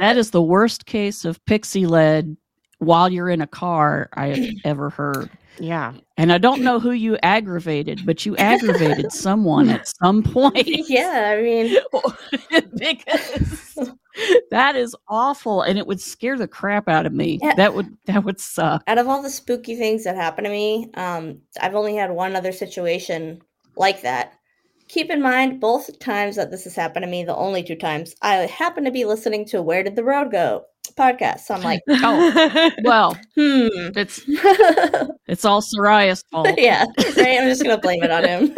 That is the worst case of pixie led while you're in a car I have ever heard. Yeah. And I don't know who you aggravated, but you aggravated someone at some point. yeah, I mean because that is awful and it would scare the crap out of me. Yeah. That would that would suck. out of all the spooky things that happened to me, um, I've only had one other situation like that. Keep in mind, both times that this has happened to me, the only two times, I happen to be listening to Where Did the Road Go podcast. So I'm like, Oh. Well, hmm. it's it's all Seriah's fault. yeah, right. I'm just gonna blame it on him.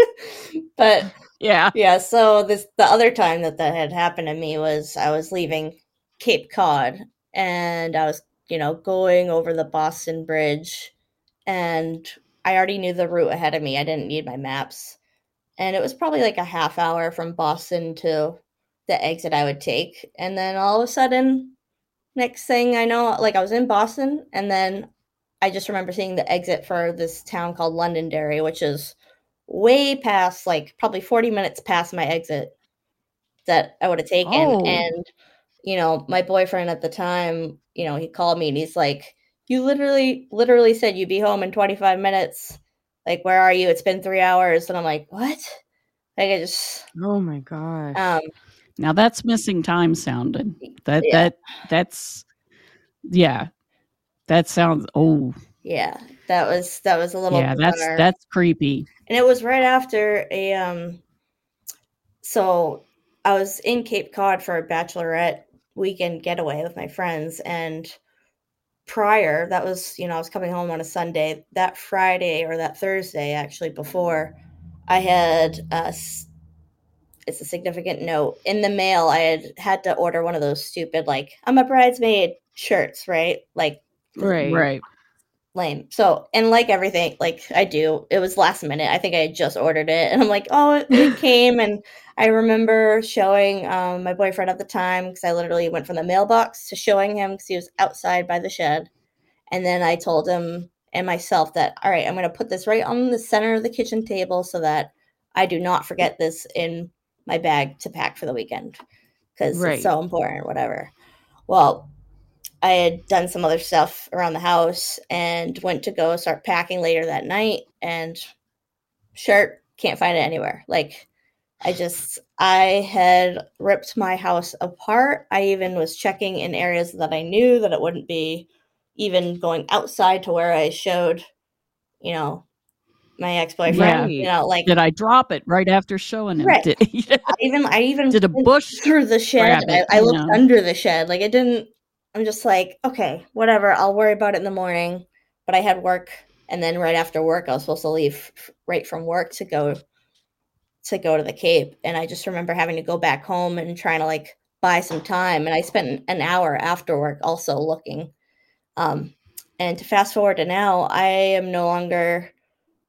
but Yeah. yeah, so this the other time that that had happened to me was I was leaving Cape Cod and I was, you know, going over the Boston Bridge and I already knew the route ahead of me. I didn't need my maps. And it was probably like a half hour from Boston to the exit I would take. And then all of a sudden, next thing I know, like I was in Boston and then I just remember seeing the exit for this town called Londonderry, which is way past like probably 40 minutes past my exit that I would have taken. Oh. And, you know, my boyfriend at the time, you know, he called me and he's like, You literally, literally said you'd be home in 25 minutes. Like, where are you? It's been three hours. And I'm like, What? Like, I just, oh my gosh. um, Now that's missing time sounding. That Yeah. that that's yeah. That sounds oh Yeah, that was that was a little yeah, that's bizarre. that's creepy. and it was right after a um so i was in cape cod for a bachelorette weekend getaway with my friends and prior that was you know i was coming home on a sunday that friday or that thursday actually before i had a, it's a significant note in the mail i had had to order one of those stupid like i'm a bridesmaid shirts right like Right. Right. Lame. So, and like everything, like I do, it was last minute. I think I had just ordered it, and I'm like, oh, it, it came, and I remember showing um, my boyfriend at the time because I literally went from the mailbox to showing him because he was outside by the shed, and then I told him and myself that all right, I'm going to put this right on the center of the kitchen table so that I do not forget this in my bag to pack for the weekend because Right. it's so important, whatever. Well, I had done some other stuff around the house and went to go start packing later that night and shirt can't find it anywhere. Like I just I had ripped my house apart. I even was checking in areas that I knew that it wouldn't be even going outside to where I showed, you know, my ex-boyfriend, you know, like Did I drop it right after showing him? Right. Did, I even I even did a bush? through the shed. it, I, I looked know? under the shed. Like it didn't. I'm just like, okay, whatever. I'll worry about it in the morning. But I had work, and then right after work, I was supposed to leave right from work to go to go to the Cape. And I just remember having to go back home and trying to like buy some time. And I spent an hour after work also looking. Um, and to fast forward to now, I am no longer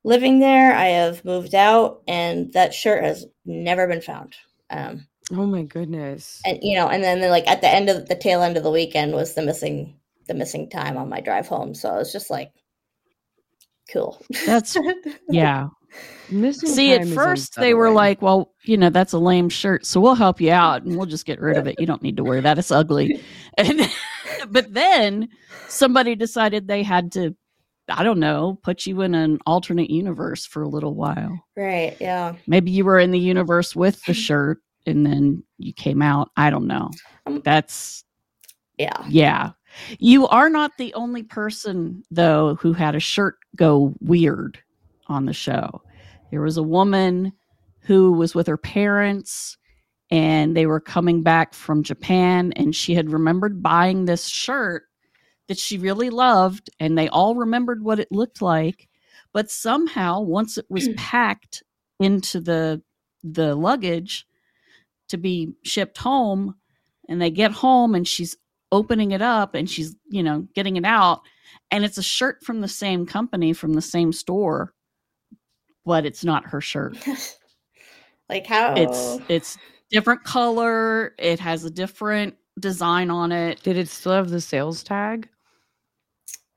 living there. I have moved out, and that shirt has never been found. Um, Oh my goodness. and you know, and then they like at the end of the tail end of the weekend was the missing the missing time on my drive home. So I was just like, cool. That's yeah. Missing See, at first they were like, "Well, you know, that's a lame shirt, so we'll help you out and we'll just get rid of it. You don't need to wear that; it's ugly." And but then somebody decided they had to, I don't know, put you in an alternate universe for a little while. right. Yeah. Maybe you were in the universe with the shirt, and then you came out. I don't know. Um, That's Yeah. yeah. You are not the only person, though, who had a shirt go weird on the show. There was a woman who was with her parents and they were coming back from Japan and she had remembered buying this shirt that she really loved and they all remembered what it looked like but somehow once it was packed into the the luggage to be shipped home and they get home and she's opening it up and she's you know getting it out and it's a shirt from the same company from the same store but it's not her shirt. Like how? It's it's different color it has a different design on it. Did it still have the sales tag?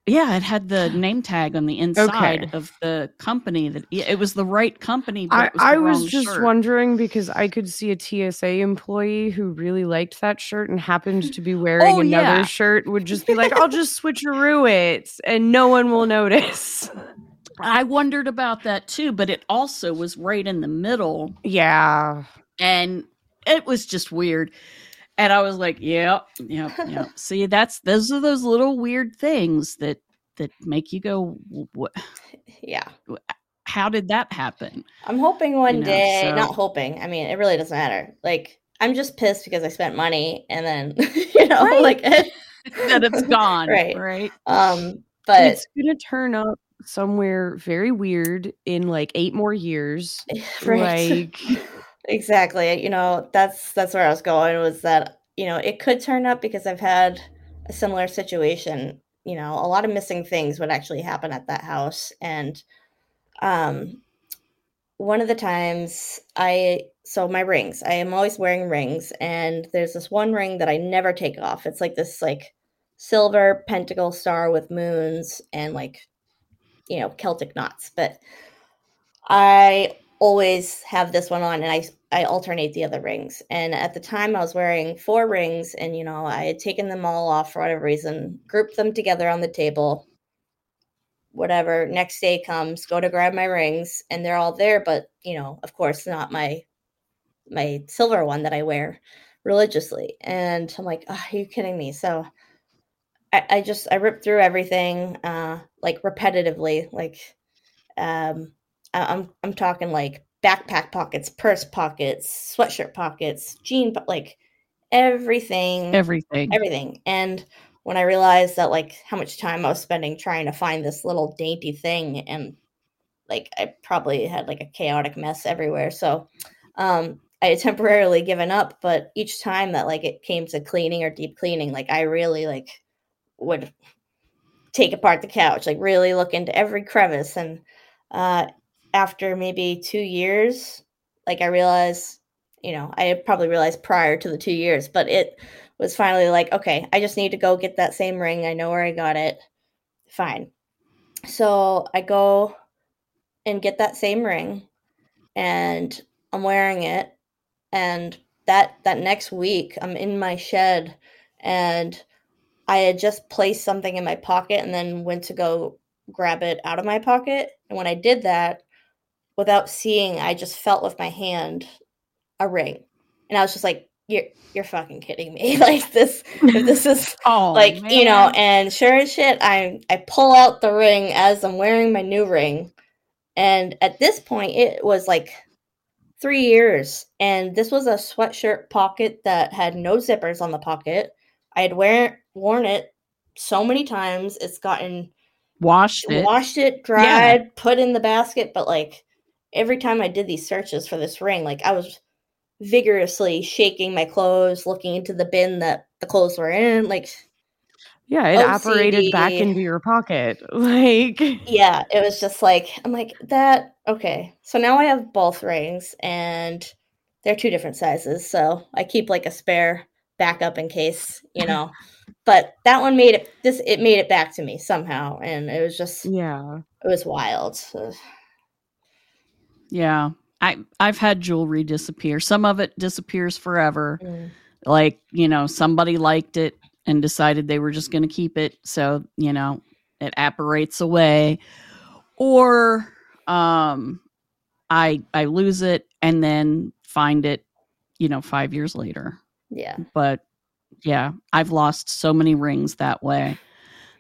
Yeah it had the name tag on the inside Okay. of the company that it was the right company but I, was, I was just shirt. wondering because I could see a TSA employee who really liked that shirt and happened to be wearing Oh, another yeah. shirt would just be like, I'll just switcheroo it and no one will notice. i wondered about that too but it also was right in the middle Yeah. and it was just weird and i was like yep yep yep see that's those are those little weird things that that make you go what yeah. how did that happen I'm hoping one You know, day, so- not hoping. I mean, it really doesn't matter. Like I'm just pissed because I spent money and then you know, Right. like that it's gone Right. right um but it's gonna turn up somewhere very weird in like eight more years. right. Like exactly you know that's that's where i was going was that you know it could turn up because i've had a similar situation you know a lot of missing things would actually happen at that house and um one of the times i so my rings i am always wearing rings and there's this one ring that i never take off. It's like this like silver pentacle star with moons and like you know celtic knots but i always have this one on and I I alternate the other rings. And at the time I was wearing four rings and you know, I had taken them all off for whatever reason, grouped them together on the table. Whatever, next day comes, go to grab my rings and they're all there, but you know, of course not my my silver one that I wear religiously. And I'm like, oh, are you kidding me? So I, I just I ripped through everything uh like repetitively like um I'm I'm talking like backpack pockets, purse pockets, sweatshirt pockets, jean like everything everything everything and when I realized that like how much time I was spending trying to find this little dainty thing and like I probably had like a chaotic mess everywhere. So um I had temporarily given up, but each time that like it came to cleaning or deep cleaning, like I really like would take apart the couch, like really look into every crevice. And uh after maybe two years, like I realized, you know, I probably realized prior to the two years, but it was finally like, okay, I just need to go get that same ring. I know where I got it. Fine. So I go and get that same ring and I'm wearing it and that that next week I'm in my shed and I had just placed something in my pocket and then went to go grab it out of my pocket and when I did that without seeing I just felt with my hand a ring. And I was just like you're you're fucking kidding me. Like this this is oh, like man. you know and sure as shit i i pull out the ring as i'm wearing my new ring. And at this point it was like three years and this was a sweatshirt pocket that had no zippers on the pocket. I had wear, worn it so many times it's gotten washed it. washed it dried yeah. put in the basket but like every time i did these searches for this ring like i was vigorously shaking my clothes, looking into the bin that the clothes were in. Like, yeah, it OCD. operated back into your pocket. Like, yeah, it was just like, I'm like, that, okay. So now I have both rings and they're two different sizes. So I keep like a spare backup in case, you know. but that one made it, this, it made it back to me somehow. And it was just, yeah, it was wild. Yeah. I I've had jewelry disappear. Some of it disappears forever. Mm. Like, you know, somebody liked it and decided they were just going to keep it, so, you know, it apparates away. Or um I I lose it and then find it, you know, 5 years later. Yeah. But yeah, I've lost so many rings that way.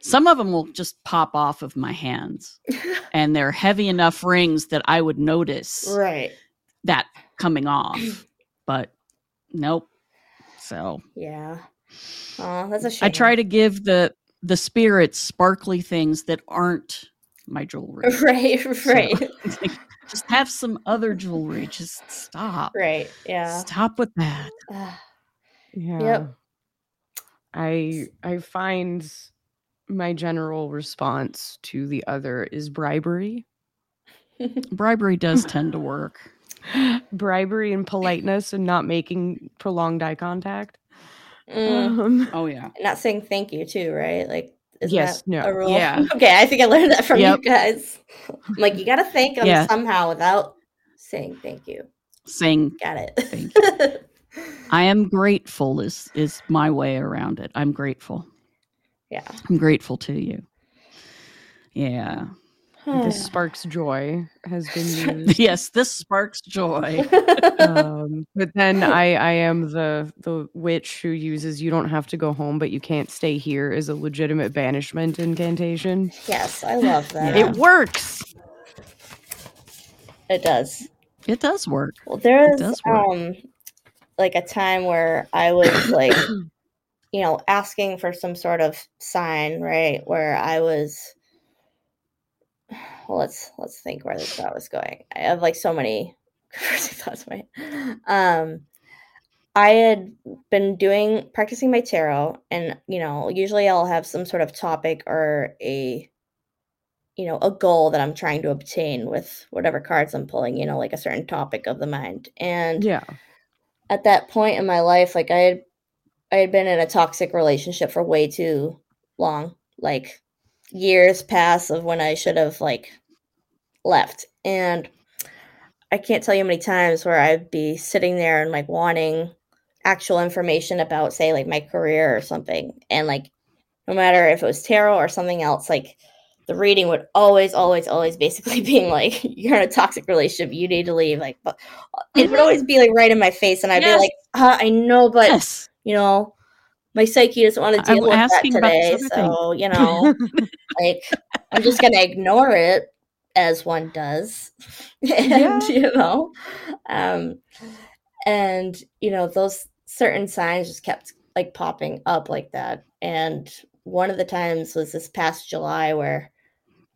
Some of them will just pop off of my hands, and they're heavy enough rings that I would notice right that coming off. but nope. So yeah, oh, that's a shame. I try to give the the spirits sparkly things that aren't my jewelry. Right, right. So, just have some other jewelry. Just stop. Right. Yeah. Stop with that. yeah. Yep. I I find my general response to the other is bribery. bribery does tend to work. bribery and politeness and not making prolonged eye contact. Mm. Um, oh yeah, not saying thank you too, right? Like, is yes, that no, a rule? Yeah. Okay, I think I learned that from yep. you guys. like, you got to thank them yeah. somehow without saying thank you. Saying, got it. Thank you. I am grateful. Is is my way around it. I'm grateful. Yeah. I'm grateful to you. Yeah. this sparks joy has been used. yes, this sparks joy. um, but then I, I am the the witch who uses "you don't have to go home, but you can't stay here" as a legitimate banishment incantation. Yes, I love that. Yeah. It works. It does. It does work. Well, there is um like a time where I was like you know, asking for some sort of sign, right? Where I was well, let's let's think where this thought was going. I have like so many thoughts. My, um, I had been doing practicing my tarot, and you know, usually I'll have some sort of topic or a, you know, a goal that I'm trying to obtain with whatever cards I'm pulling. You know, like a certain topic of the mind, and yeah, at that point in my life, like I had I had been in a toxic relationship for way too long, like years past of when I should have like left. And I can't tell you how many times where I'd be sitting there and like wanting actual information about say like my career or something and like no matter if it was tarot or something else like the reading would always always always basically being like you're in a toxic relationship you need to leave like but it would mm-hmm. always be like right in my face and i'd yes. be like uh, i know but yes you know, my psyche doesn't want to I'm deal with that asking about this today. So, you know, like I'm just gonna ignore it as one does. And Yeah. you know, um and you know, those certain signs just kept like popping up like that. And one of the times was this past July where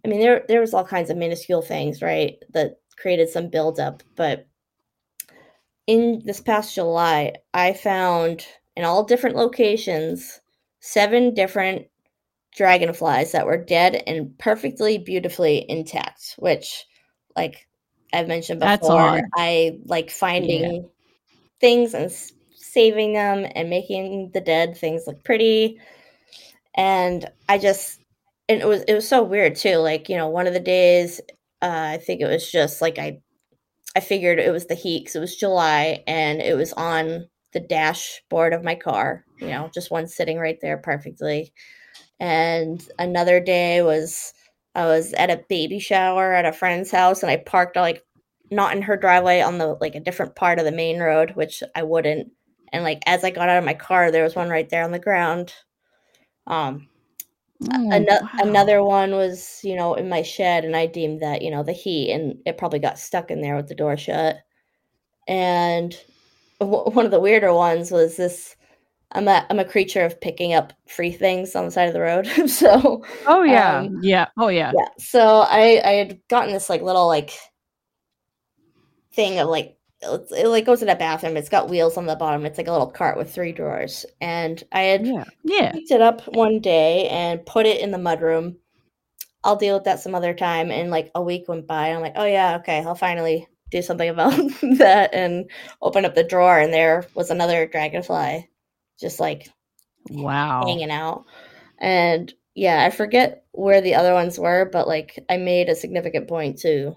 I mean there there was all kinds of minuscule things, right, that created some buildup, but in this past July, I found in all different locations seven different dragonflies that were dead and perfectly beautifully intact, which like I've mentioned before. I like finding things and s- saving them and making the dead things look pretty. And I just and it was it was so weird too. Like, you know, one of the days uh, I think it was just like I I figured it was the heat because it was July and it was on the dashboard of my car, you know, just one sitting right there perfectly. And another day was I was at a baby shower at a friend's house and I parked like not in her driveway on the like a different part of the main road, which I wouldn't. And like as I got out of my car, there was one right there on the ground. Um, Oh, ano- wow. another one was you know in my shed and i deemed that you know the heat and it probably got stuck in there with the door shut and w- one of the weirder ones was this i'm a i'm a creature of picking up free things on the side of the road so Oh yeah. um, Yeah. Oh yeah. yeah so i i had gotten this like little like thing of like it's- it like goes in a bathroom it's got wheels on the bottom it's like a little cart with three drawers and i had yeah. Yeah. picked it up one day and put it in the mudroom. I'll deal with that some other time. And like a week went by. I'm like, oh yeah, okay, I'll finally do something about that and open up the drawer. And there was another dragonfly just like Wow. hanging out. And yeah, I forget where the other ones were, but like I made a significant point to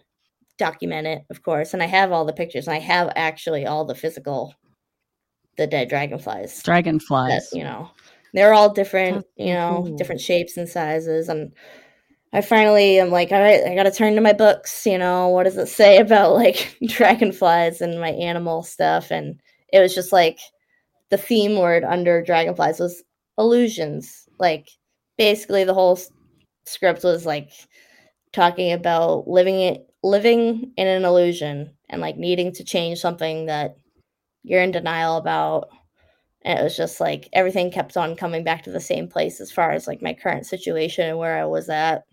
document it, of course. And I have all the pictures and I have actually all the physical the dead dragonflies that Dragonflies. you know they're all different That's you know cool. different shapes and sizes and i finally am like all right i gotta turn to my books you know what does it say about like dragonflies and my animal stuff? And it was just like the theme word under dragonflies was illusions. Like basically the whole script was like talking about living it living in an illusion and like needing to change something that you're in denial about. And it was just like everything kept on coming back to the same place as far as like my current situation and where I was at.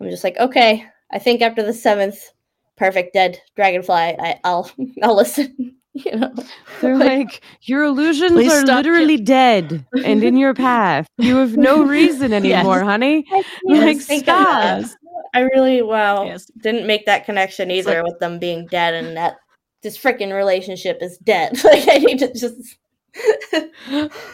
I'm just like, okay, I think after the seventh perfect dead dragonfly, I, I'll I'll listen. You know, They're like, your illusions are stop literally dead and in your path. You have no reason anymore, honey. I Like, can't think of that. stop. I really wow Yes. didn't make that connection It's either with them being dead and that this freaking relationship is dead. like I need to just.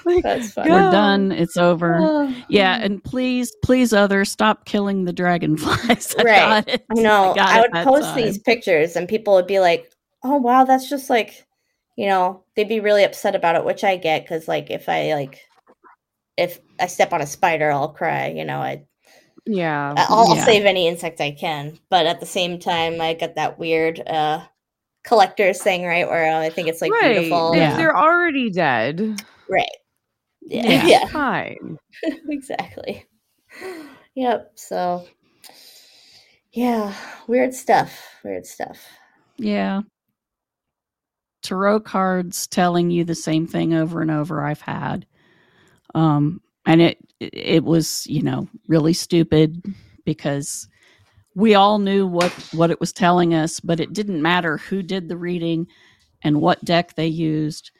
Like, That's funny. We're done. It's over. Oh, Yeah, and please, please, others, stop killing the dragonflies. I Right. got it. I know. got I, would post time. these pictures and people would be like, "Oh wow, that's just like, you know, they'd be really upset about it," which I get cuz like if I like if I step on a spider, I'll cry, you know. I yeah. I'll, I'll Yeah. save any insect I can, but at the same time I get that weird uh collector's thing, right, where I think it's like right. beautiful. If Yeah. they're already dead, Right. Yeah. Yeah. Yeah. fine. exactly. Yep. So yeah, weird stuff. Weird stuff. Yeah. Tarot cards telling you the same thing over and over I've had. Um and it it was, you know, really stupid because we all knew what what it was telling us, but it didn't matter who did the reading and what deck they used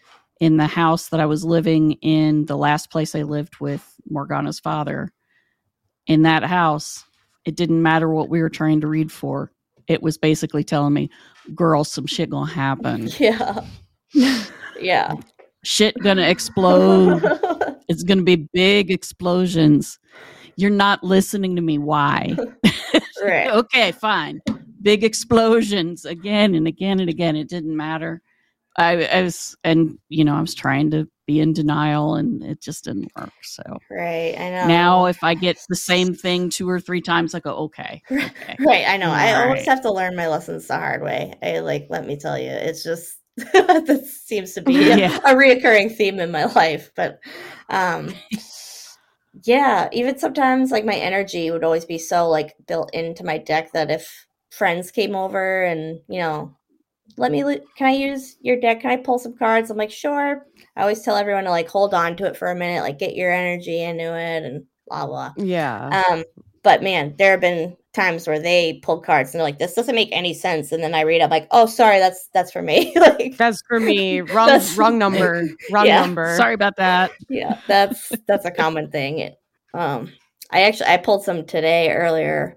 in the house that I was living in, the last place I lived with Morganna's father. In that house, it didn't matter what we were trying to read for. It was basically telling me, girl, some shit gonna happen. Yeah. Yeah. Shit gonna explode. it's gonna be big explosions. You're not listening to me. Why? right. okay, fine. Big explosions again and again and again. It didn't matter. I, I was, and you know, I was trying to be in denial, and it just didn't work. So Right. I know. now, if I get the same thing two or three times, I go, okay, okay. Right. I know. I always Right. have to learn my lessons the hard way. I like, let me tell you, it's just, that seems to be Yeah. a, a reoccurring theme in my life. But um yeah, even sometimes like my energy would always be so like built into my deck that if friends came over and you know let me can i use your deck? Can i pull some cards? I'm like sure. I always tell everyone to like hold on to it for a minute like get your energy into it and blah blah. Yeah. um but man there have been times where they pull cards and they're like this doesn't make any sense and then i read i'm like oh sorry that's that's for me like That's for me. Wrong wrong number. Wrong Yeah. number. Sorry about that. yeah that's that's a common thing It- um i actually i pulled some today earlier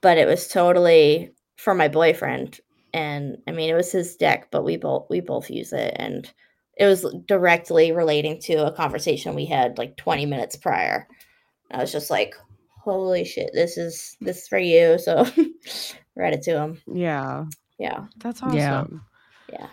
but it was totally for my boyfriend and i mean it was his deck but we both we both use it and it was directly relating to a conversation we had like 20 minutes prior i was just like holy shit this is this is for you so read it to him Yeah. yeah That's awesome. Yeah. yeah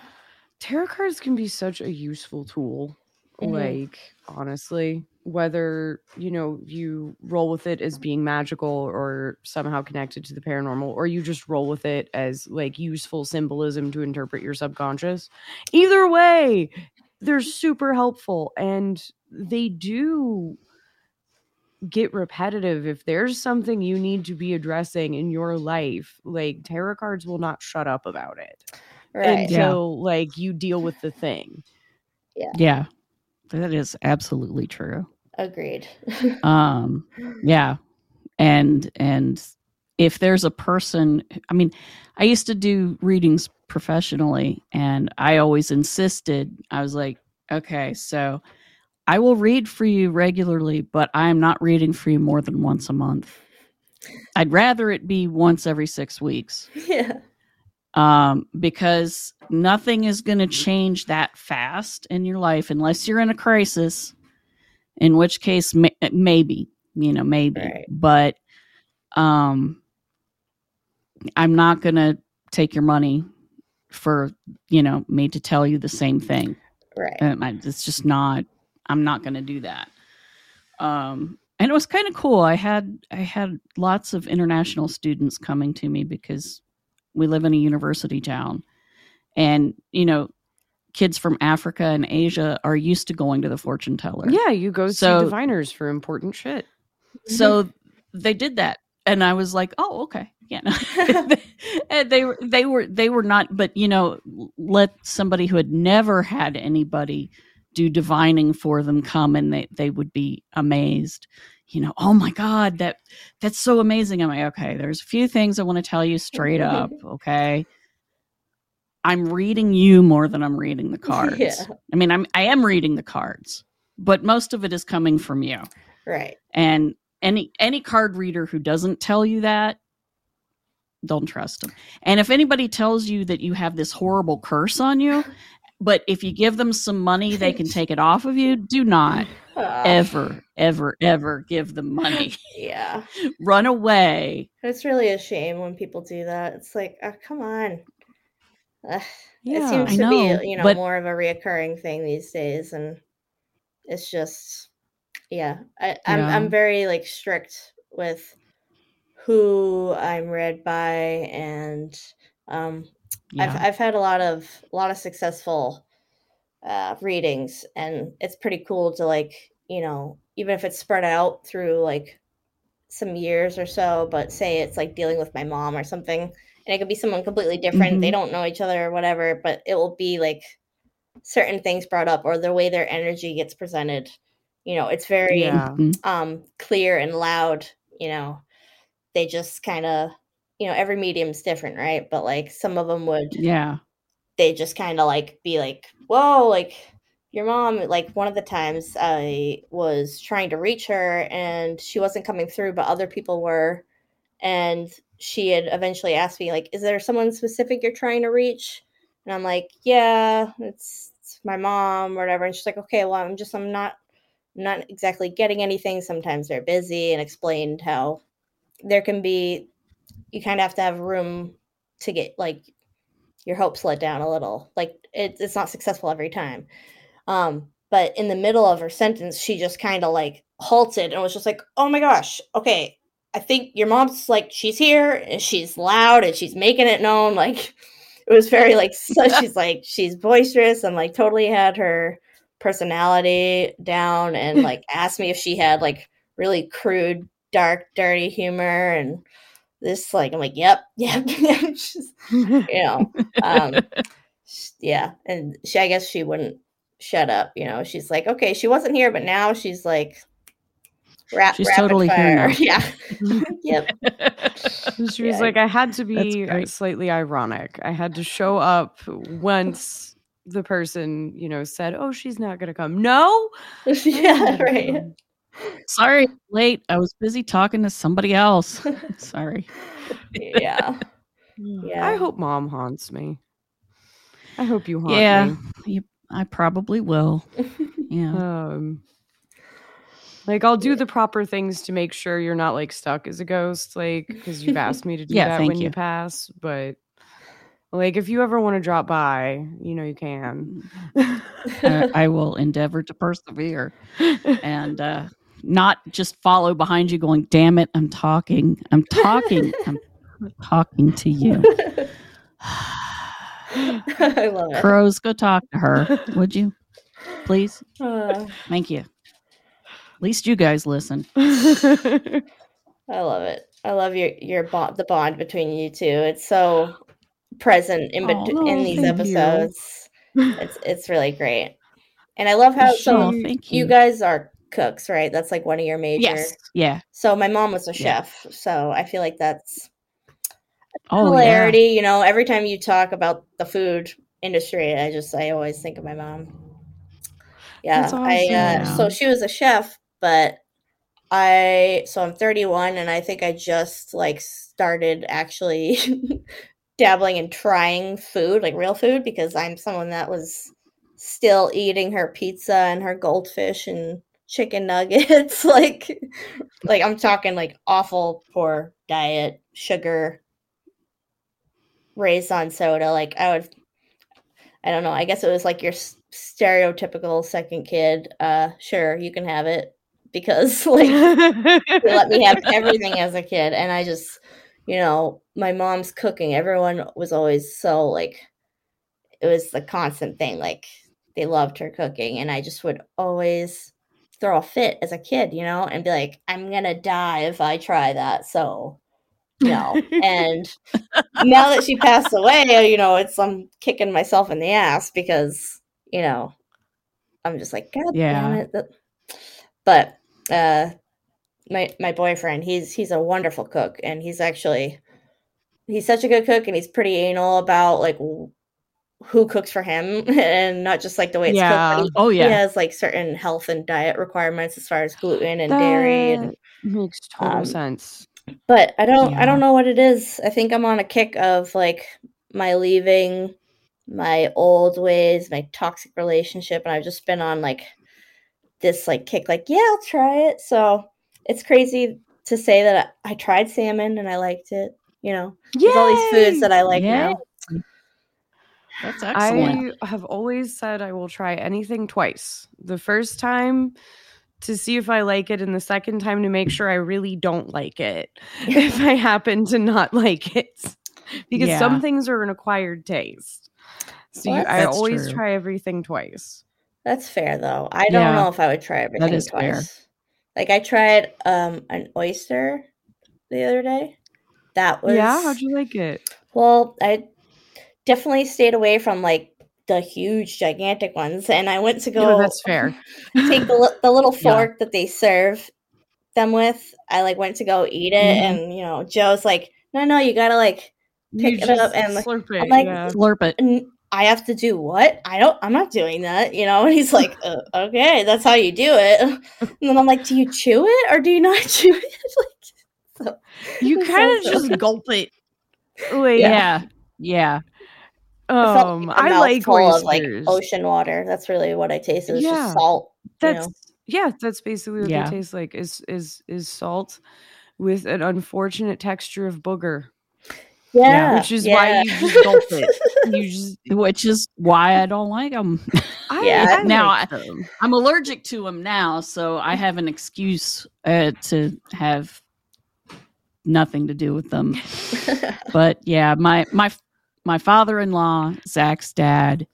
Tarot cards can be such a useful tool. Mhm. Like, honestly, whether, you know, you roll with it as being magical or somehow connected to the paranormal, or you just roll with it as like useful symbolism to interpret your subconscious. Either way, they're super helpful and they do get repetitive if there's something you need to be addressing in your life like tarot cards will not shut up about it right Yeah. until like you deal with the thing. Yeah. Yeah. That is absolutely true. agreed Um yeah. And and if there's a person I mean, I used to do readings professionally and I always insisted. I was like, okay, so I will read for you regularly, but I'm not reading for you more than once a month. I'd rather it be once every 6 weeks. yeah um, because nothing is going to change that fast in your life unless you're in a crisis. In which case, ma- maybe you know, maybe, Right. but um, I'm not going to take your money for you know me to tell you the same thing. right Um, I- It's just not. I'm not going to do that. Um, and it was kind of cool. I had I had lots of international students coming to me because we live in a university town, and you know, kids from Africa and Asia are used to going to the fortune teller. Yeah, you go So- see diviners for important shit. So they did that, and I was like, "Oh, okay, yeah." no." and they were they were they were not, but you know, let somebody who had never had anybody do divining for them come, and they they would be amazed. You know, oh my god, that that's so amazing. I'm like, okay, there's a few things I want to tell you straight up. Okay, I'm reading you more than I'm reading the cards. Yeah. I mean, I'm I am reading the cards, but most of it is coming from you right and any any card reader who doesn't tell you that don't trust them and if anybody tells you that you have this horrible curse on you but if you give them some money they can take it off of you do not Ah, ever ever ever give them money yeah run away It's really a shame when people do that. It's like, oh, come on. Ugh, it seems to know, be, you know, but- more of a reoccurring thing these days, and it's just, yeah. I, I'm Yeah. I'm very like strict with who I'm read by, and um, yeah I've had a lot of a lot of successful uh, readings, and it's pretty cool to like you know even if it's spread out through like some years or so, but say it's like dealing with my mom or something, and it could be someone completely different. They Mhm. don't know each other or whatever, but it will be like certain things brought up or the way their energy gets presented. You know, it's very Yeah. Mhm. um clear and loud you know they just kind of you know every medium's different right? But like some of them would yeah. they just kind of like be like whoa like your mom like one of the times i was trying to reach her and she wasn't coming through but other people were. And she had eventually asked me like is there someone specific you're trying to reach? And i'm like yeah it's, it's my mom or whatever. And she's like okay well i'm just i'm not I'm not exactly getting anything. Sometimes they're busy and explained how there can be you kind of have to have room to get like your hopes let down a little. Like it, it's not successful every time. Um but in the middle of her sentence she just kind of like halted and was just like oh my gosh okay i think your mom's like she's here and she's loud and she's making it known. Like it was very like so she's like she's boisterous and like totally had her personality down and like asked me if she had like really crude dark dirty humor and this like i'm like yep yep Just, you know um yeah and she i guess she wouldn't shut up you know she's like okay she wasn't here but now she's like rap, she's totally fire. here now. yeah yep. She was yeah. like i had to be slightly ironic. I had to show up once the person you know said oh she's not gonna come. No? Yeah right Sorry, late. I was busy talking to somebody else. Sorry. yeah. Yeah. I hope mom haunts me. I hope you haunt yeah, me. Yeah, I probably will. Yeah. Um, like I'll do the proper things to make sure you're not like stuck as a ghost, like because you've asked me to do yeah, that when you. you pass. But like if you ever want to drop by, you know you can. I, I will endeavor to persevere, and uh, not just follow behind you going, damn it, I'm talking. I'm talking. I'm talking to you. I love it. Crows, go talk to her, would you? Please? Uh, Thank you. At least you guys listen. I love it. I love your your bond, the bond between you two. It's so present in oh, in these episodes. You. It's it's really great, and I love how so you. you guys are cooks, right? That's like one of your major. Yes. Yeah. So my mom was a chef, yeah. so I feel like that's oh, hilarity. Yeah. You know, every time you talk about the food industry, I just I always think of my mom. Yeah, awesome. I uh, so she was a chef, but I so I'm 31, and I think I just like started actually dabbling and trying food, like real food, because I'm someone that was still eating her pizza and her goldfish and chicken nuggets like like i'm talking like awful poor diet sugar raised on soda like i would i don't know i guess it was like your stereotypical second kid uh sure you can have it because like let me have everything as a kid and i just you know my mom's cooking everyone was always so like it was the constant thing like they loved her cooking and i just would always throw a fit as a kid, you know, and be like, I'm gonna die if I try that. So no. and now that she passed away, you know, it's I'm kicking myself in the ass because, you know, I'm just like, God yeah. damn it. But uh my my boyfriend, he's he's a wonderful cook and he's actually he's such a good cook and he's pretty anal about like who cooks for him and not just like the way it's yeah. cooked. He, oh yeah, he has like certain health and diet requirements as far as gluten and that dairy and makes total um, sense. But I don't yeah. I don't know what it is. I think I'm on a kick of like my leaving my old ways, my toxic relationship, and I've just been on like this like kick, like, yeah, I'll try it. So it's crazy to say that I, I tried salmon and I liked it, you know. There's all these foods that I like Yay. now. That's excellent. I have always said I will try anything twice. The first time to see if I like it, and the second time to make sure I really don't like it if I happen to not like it. Because yeah. some things are an acquired taste. So well, you, I always true. try everything twice. That's fair though. I don't yeah, know if I would try everything twice. Fair. Like I tried um an oyster the other day. That was Yeah, how'd you like it? Well, I definitely stayed away from like the huge gigantic ones and i went to go no, that's fair take the, the little fork yeah. that they serve them with i like went to go eat it mm-hmm. and you know joe's like no no you gotta like pick you it up and slurp it, I'm like yeah. slurp it I have to do what? I don't. I'm not doing that. You know. And he's like, uh, okay, that's how you do it. And then I'm like, do you chew it or do you not chew it? like, so, you kind of so just gulp it. Like, yeah. yeah. Um, like I like oysters. Of, like ocean water. That's really what I taste. It's yeah, just salt. That's know? yeah. That's basically what yeah. they taste like. Is is is salt with an unfortunate texture of booger. Yeah, which is yeah. why you just gulp it. You just, which is why I don't like them. I, yeah, I now like I, am allergic to them now, so I have an excuse uh, to have nothing to do with them. but yeah, my my my father-in-law, Zach's dad,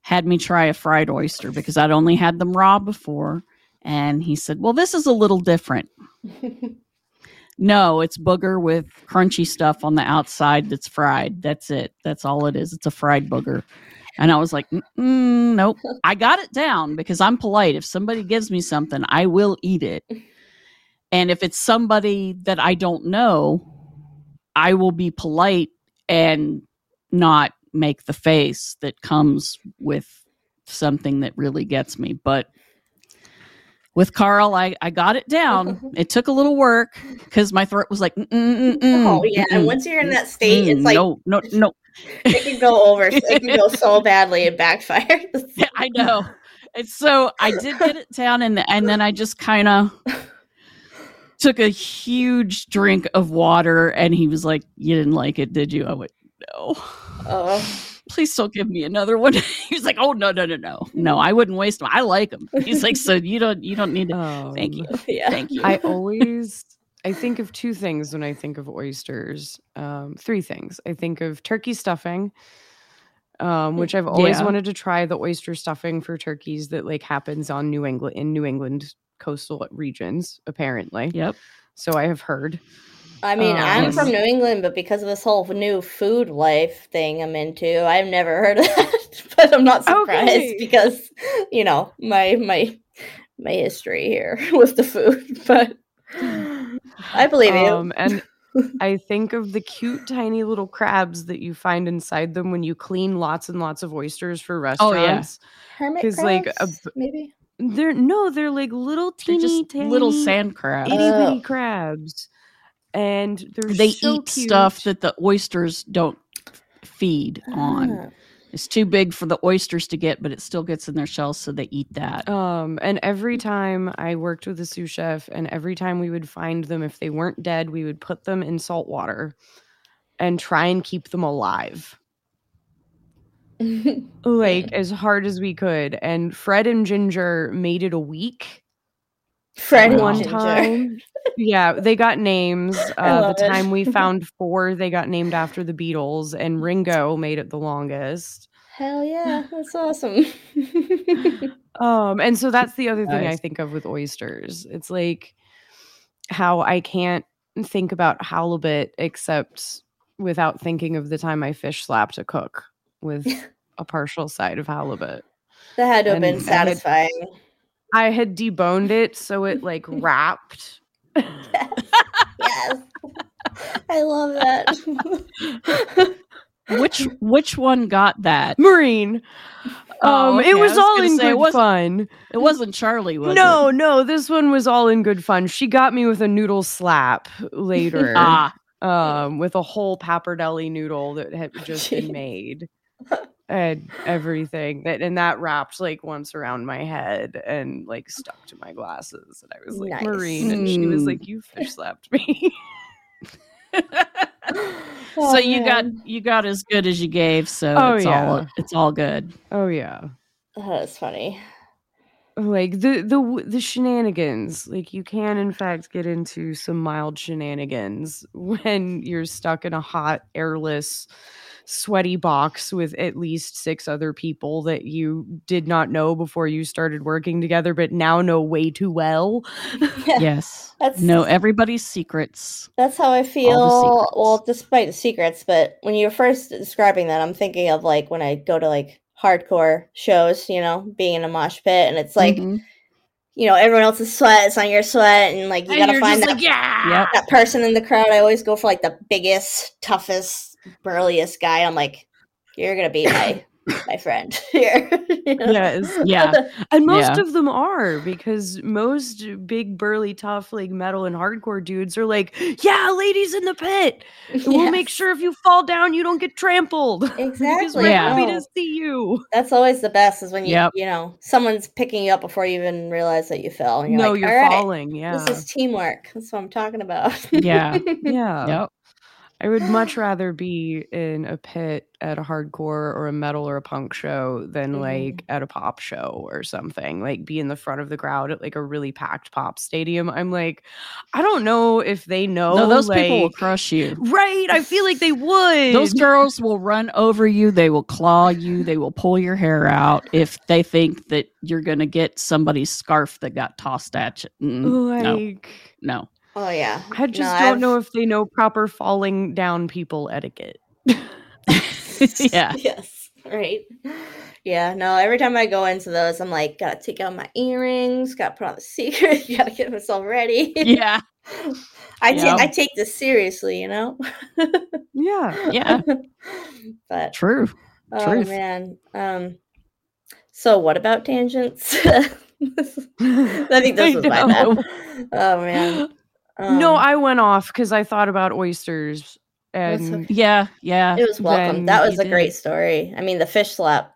had me try a fried oyster because I'd only had them raw before, and he said, "Well, this is a little different." no, it's booger with crunchy stuff on the outside that's fried. That's it. That's all it is. It's a fried booger. And I was like, nope. I got it down because I'm polite. If somebody gives me something, I will eat it. And if it's somebody that I don't know, I will be polite and not make the face that comes with something that really gets me. But with Carl, I, I got it down. it took a little work because my throat was like, mm, mm, mm, oh yeah. And once you're in that state, it's like no, no, no. it can go over. It can go so badly and backfire. I know. And so I did get it down, and and then I just kind of took a huge drink of water, and he was like, "You didn't like it, did you?" I went, "No." Oh please don't give me another one. He's like, oh no, no, no, no, no, I wouldn't waste them. I like them. He's like, so you don't, you don't need to. Um, thank you, yeah. thank you. I always, I think of two things when I think of oysters. Um, three things. I think of turkey stuffing. Um, which I've always yeah. wanted to try the oyster stuffing for turkeys that like happens on New England in New England coastal regions, apparently. Yep. So I have heard. I mean, um, I'm from New England, but because of this whole new food life thing I'm into, I've never heard of that. but I'm not surprised okay. because, you know, my my my history here with the food. But I believe um, you. and I think of the cute tiny little crabs that you find inside them when you clean lots and lots of oysters for restaurants. Oh yeah, hermit crabs, like a, maybe. They're no, they're like little teeny, tiny, little sand crabs, itty bitty oh. crabs and they so eat cute. stuff that the oysters don't feed on. Ah. It's too big for the oysters to get, but it still gets in their shells, so they eat that. Um, and every time I worked with a sous chef, and every time we would find them, if they weren't dead, we would put them in salt water and try and keep them alive. like as hard as we could. And Fred and Ginger made it a week. Fred one time yeah, they got names. Uh, the time we found four, they got named after the Beatles, and Ringo made it the longest. Hell yeah, that's awesome. um, and so that's the other thing nice. I think of with oysters. It's like how I can't think about halibut except without thinking of the time I fish slapped a cook with a partial side of halibut. That had to have and been satisfying. I had, I had deboned it so it like wrapped yes. yes. I love that. which which one got that? Marine. Oh, um, okay. it was, was all in say, good it fun. It wasn't Charlie, was no, it? No, this one was all in good fun. She got me with a noodle slap later. ah. Um, with a whole pappardelle noodle that had just been made and everything that and that wrapped like once around my head and like stuck to my glasses and I was like nice. Marine and she was like you fish slapped me. oh, so you got you got as good as you gave so oh, it's yeah. all it's all good. Oh yeah. Oh, that's funny. Like the the the shenanigans, like you can in fact get into some mild shenanigans when you're stuck in a hot airless sweaty box with at least six other people that you did not know before you started working together, but now know way too well. yes. That's know everybody's secrets. That's how I feel. Well, despite the secrets, but when you're first describing that, I'm thinking of like when I go to like hardcore shows, you know, being in a mosh pit and it's like mm-hmm you know, everyone else's sweat, it's on your sweat, and like you and gotta find that, like, yeah. that person in the crowd. I always go for like the biggest, toughest, burliest guy. I'm like, you're gonna be my my friend here. Yes, yeah, and most yeah. of them are because most big, burly, tough, like metal and hardcore dudes are like, yeah, ladies in the pit. Yes. We'll make sure if you fall down, you don't get trampled. Exactly. we're yeah. happy to see you. That's always the best is when you yep. you know someone's picking you up before you even realize that you fell. And you're no, like, you're falling. Right, yeah, this is teamwork. That's what I'm talking about. Yeah, yeah. Yep. I would much rather be in a pit at a hardcore or a metal or a punk show than Mhm. like at a pop show or something. Like be in the front of the crowd at like a really packed pop stadium. I'm like, I don't know if they know. no, those people will crush you. Right. I feel like they would. Those girls will run over you. They will claw you. They will pull your hair out if they think that you're going to get somebody's scarf that got tossed at you. Mm, no, like no. Oh yeah. I just No, don't I've- know if they know proper falling down people etiquette. yeah. yes. Right. Yeah. No. Every time I go into those, I'm like, gotta take out my earrings. Gotta put on the secret. gotta get myself ready. Yeah. I take I take this seriously, you know. Yeah. Yeah. but True. oh truth. man. Um. So what about tangents? I think this was my bad. Oh man. No, Um, I went off because I thought about oysters and okay. Yeah. Yeah. It was welcome. That was you a great story. I mean, the fish slap.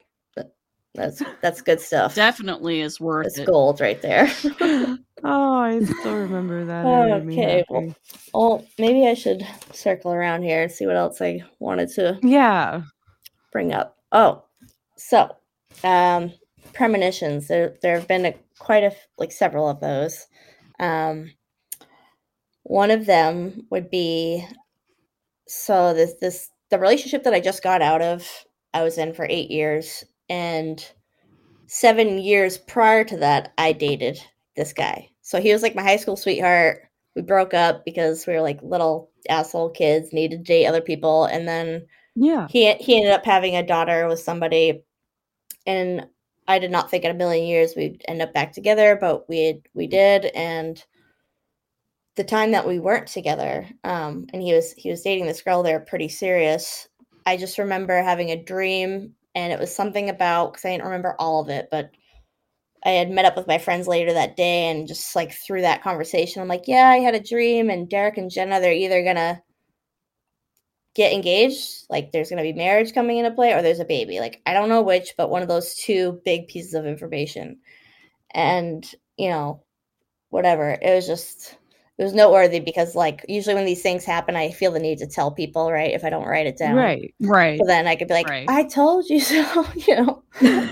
That's that's good stuff. Definitely is worth It's it. gold right there. oh, I still remember that. It okay. Well, well, maybe I should circle around here and see what else I wanted to Yeah. bring up. Oh, so um, premonitions. There there have been a, quite a like several of those. Um, one of them would be so this this the relationship that I just got out of. I was in for eight years, and seven years prior to that, I dated this guy. So he was like my high school sweetheart. We broke up because we were like little asshole kids, needed to date other people, and then Yeah. he he ended up having a daughter with somebody and i did not think in a million years we'd end up back together but we we did and the time that we weren't together um and he was he was dating this girl they were pretty serious i just remember having a dream and it was something about because i didn't remember all of it but i had met up with my friends later that day and just like through that conversation i'm like yeah i had a dream and derek and jenna they're either gonna get engaged, like there's to be marriage coming into play, or there's a baby. Like, I don't know which, but one of those two big pieces of information. And, you know, whatever. It was just, it was noteworthy because, like, usually when these things happen, I feel the need to tell people, right? If I don't write it down. Right. Right. So then I could be like, Right. I told you so, you know.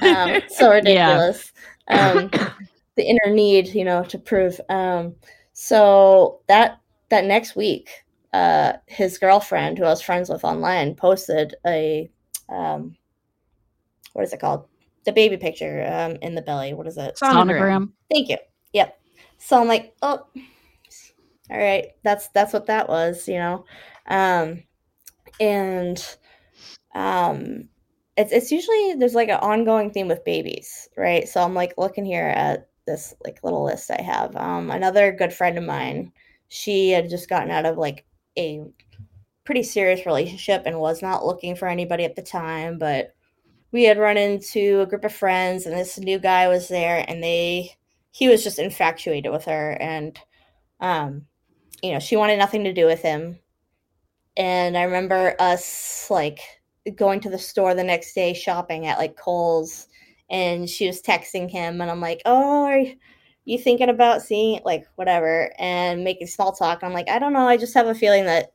Um, so ridiculous. Um, the inner need, you know, to prove. Um, so that that next week, uh, his girlfriend, who I was friends with online, posted a um, what is it called? The baby picture um, in the belly. What is it? Sonogram. Thank you. Yep. So I'm like, oh, all right. That's that's what that was, you know. Um, and um, it's it's usually there's like an ongoing theme with babies, right? So I'm like looking here at this like little list I have. Um, another good friend of mine, she had just gotten out of like a pretty serious relationship and was not looking for anybody at the time, but we had run into a group of friends and this new guy was there and they he was just infatuated with her and um you know she wanted nothing to do with him and i remember us like going to the store the next day shopping at like Kohl's and she was texting him and I'm like, "Oh, are you thinking about seeing like whatever?" and making small talk. And I'm like, "I don't know, I just have a feeling that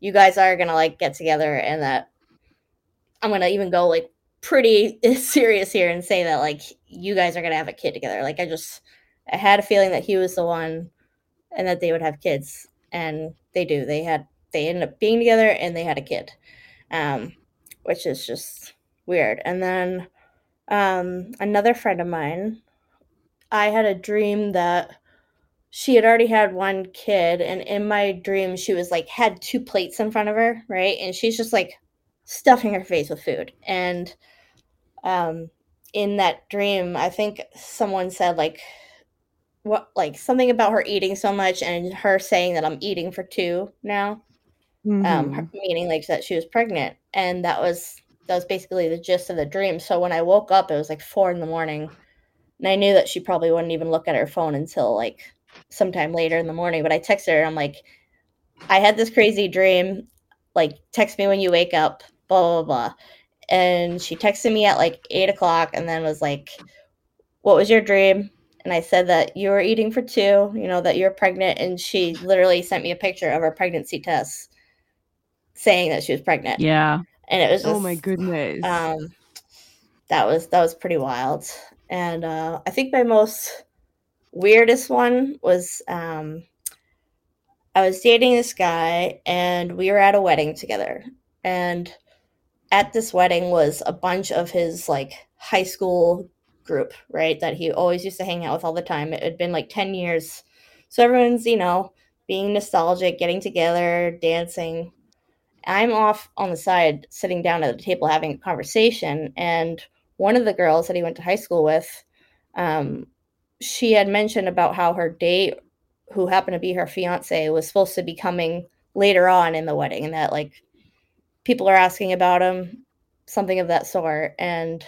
you guys are going to like get together and that I'm going to even go like pretty serious here and say that like you guys are going to have a kid together." Like I just I had a feeling that he was the one and that they would have kids and they do. They had they ended up being together and they had a kid. Um which is just weird. And then um, another friend of mine, I had a dream that she had already had one kid, and in my dream, she was like had two plates in front of her, right? And she's just like stuffing her face with food. And um, in that dream, I think someone said like what like something about her eating so much and her saying that I'm eating for two now um Mhm. her- meaning like that she was pregnant. And that was that was basically the gist of the dream. So when i woke up it was like four in the morning. And i knew that she probably wouldn't even look at her phone until like sometime later in the morning. But i texted her i'm like i had this crazy dream. Like text me when you wake up blah blah blah. And she texted me at like eight o'clock and then was like what was your dream and i said that you were eating for two you know that you're pregnant and she literally sent me a picture of her pregnancy test saying that she was pregnant. Yeah. And it was just, oh my goodness. Um, that was that was pretty wild. And uh, I think my most weirdest one was um, I was dating this guy, and we were at a wedding together. And at this wedding was a bunch of his like high school group, right? That he always used to hang out with all the time. It had been like 10 years. So everyone's, you know, being nostalgic, getting together, dancing. I'm off on the side, sitting down at the table having a conversation. And one of the girls that he went to high school with, um, she had mentioned about how her date, who happened to be her fiance, was supposed to be coming later on in the wedding, and that like people are asking about him, something of that sort. And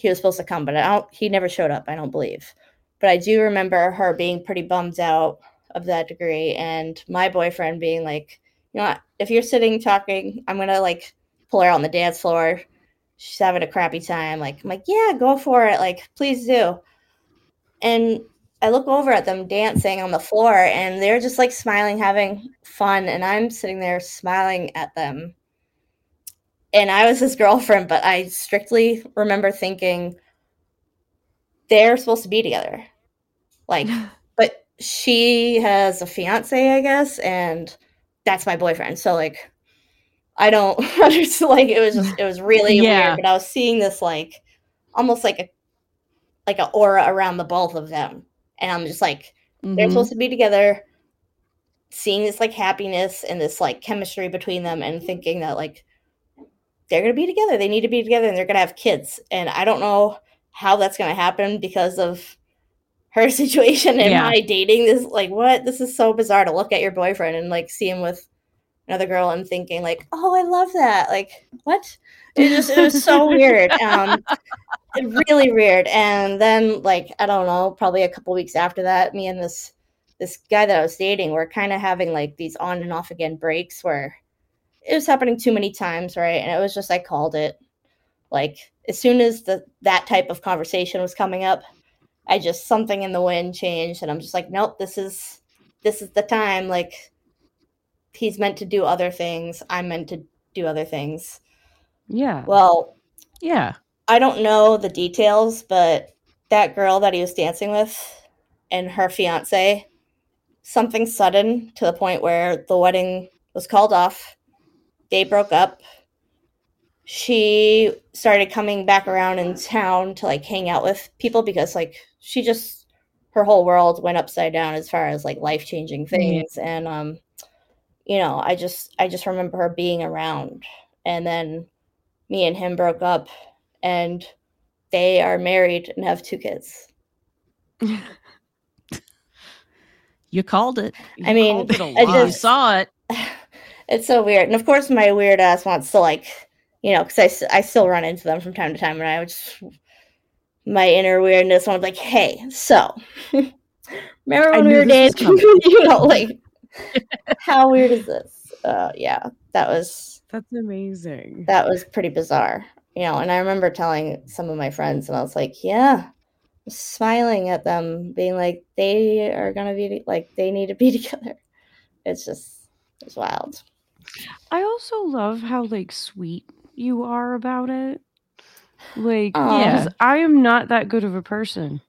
he was supposed to come, but I don't, he never showed up, I don't believe. But I do remember her being pretty bummed out of that degree, and my boyfriend being like, you know, what? if you're sitting talking, I'm gonna like pull her out on the dance floor. She's having a crappy time. Like, I'm like, yeah, go for it. Like, please do. And I look over at them dancing on the floor, and they're just like smiling, having fun, and I'm sitting there smiling at them. And I was his girlfriend, but I strictly remember thinking they're supposed to be together. Like, but she has a fiance, I guess, and that's my boyfriend. So like I don't understand like it was just it was really Yeah. weird. But I was seeing this like almost like a like an aura around the both of them. And I'm just like, they're Mhm. supposed to be together, seeing this like happiness and this like chemistry between them and thinking that like they're gonna be together. They need to be together and they're gonna have kids. And I don't know how that's gonna happen because of her situation and Yeah. my dating this like what this is so bizarre to look at your boyfriend and like see him with another girl and thinking like oh i love that like what it just it was so weird um really weird and then like i don't know probably a couple weeks after that me and this this guy that i was dating were kind of having like these on and off again breaks where it was happening too many times right and it was just i called it like as soon as the that type of conversation was coming up i just something in the wind changed and i'm just like nope this is this is the time like he's meant to do other things i'm meant to do other things yeah. well Yeah. I don't know the details, but that girl that he was dancing with and her fiance, something sudden to the point where the wedding was called off. They broke up. She started coming back around in town to like hang out with people because like she just her whole world went upside down as far as like life changing things and um you know I just I just remember her being around and then me and him broke up and they are married and have two kids. You called it. I mean, called it a I. You just- saw it. It's so weird. And of course, my weird ass wants to, like, you know, because I, I still run into them from time to time, and I would just, my inner weirdness want to be like, hey, so, remember when we were dating? you know, like, how weird is this? Uh, yeah, that was That's amazing. that was pretty bizarre, you know. And I remember telling some of my friends, and I was like, yeah, smiling at them, being like, they are gonna be like, they need to be together. It's just, it's wild. I also love how like sweet you are about it. Like, Aw. Yeah. 'cause I am not that good of a person.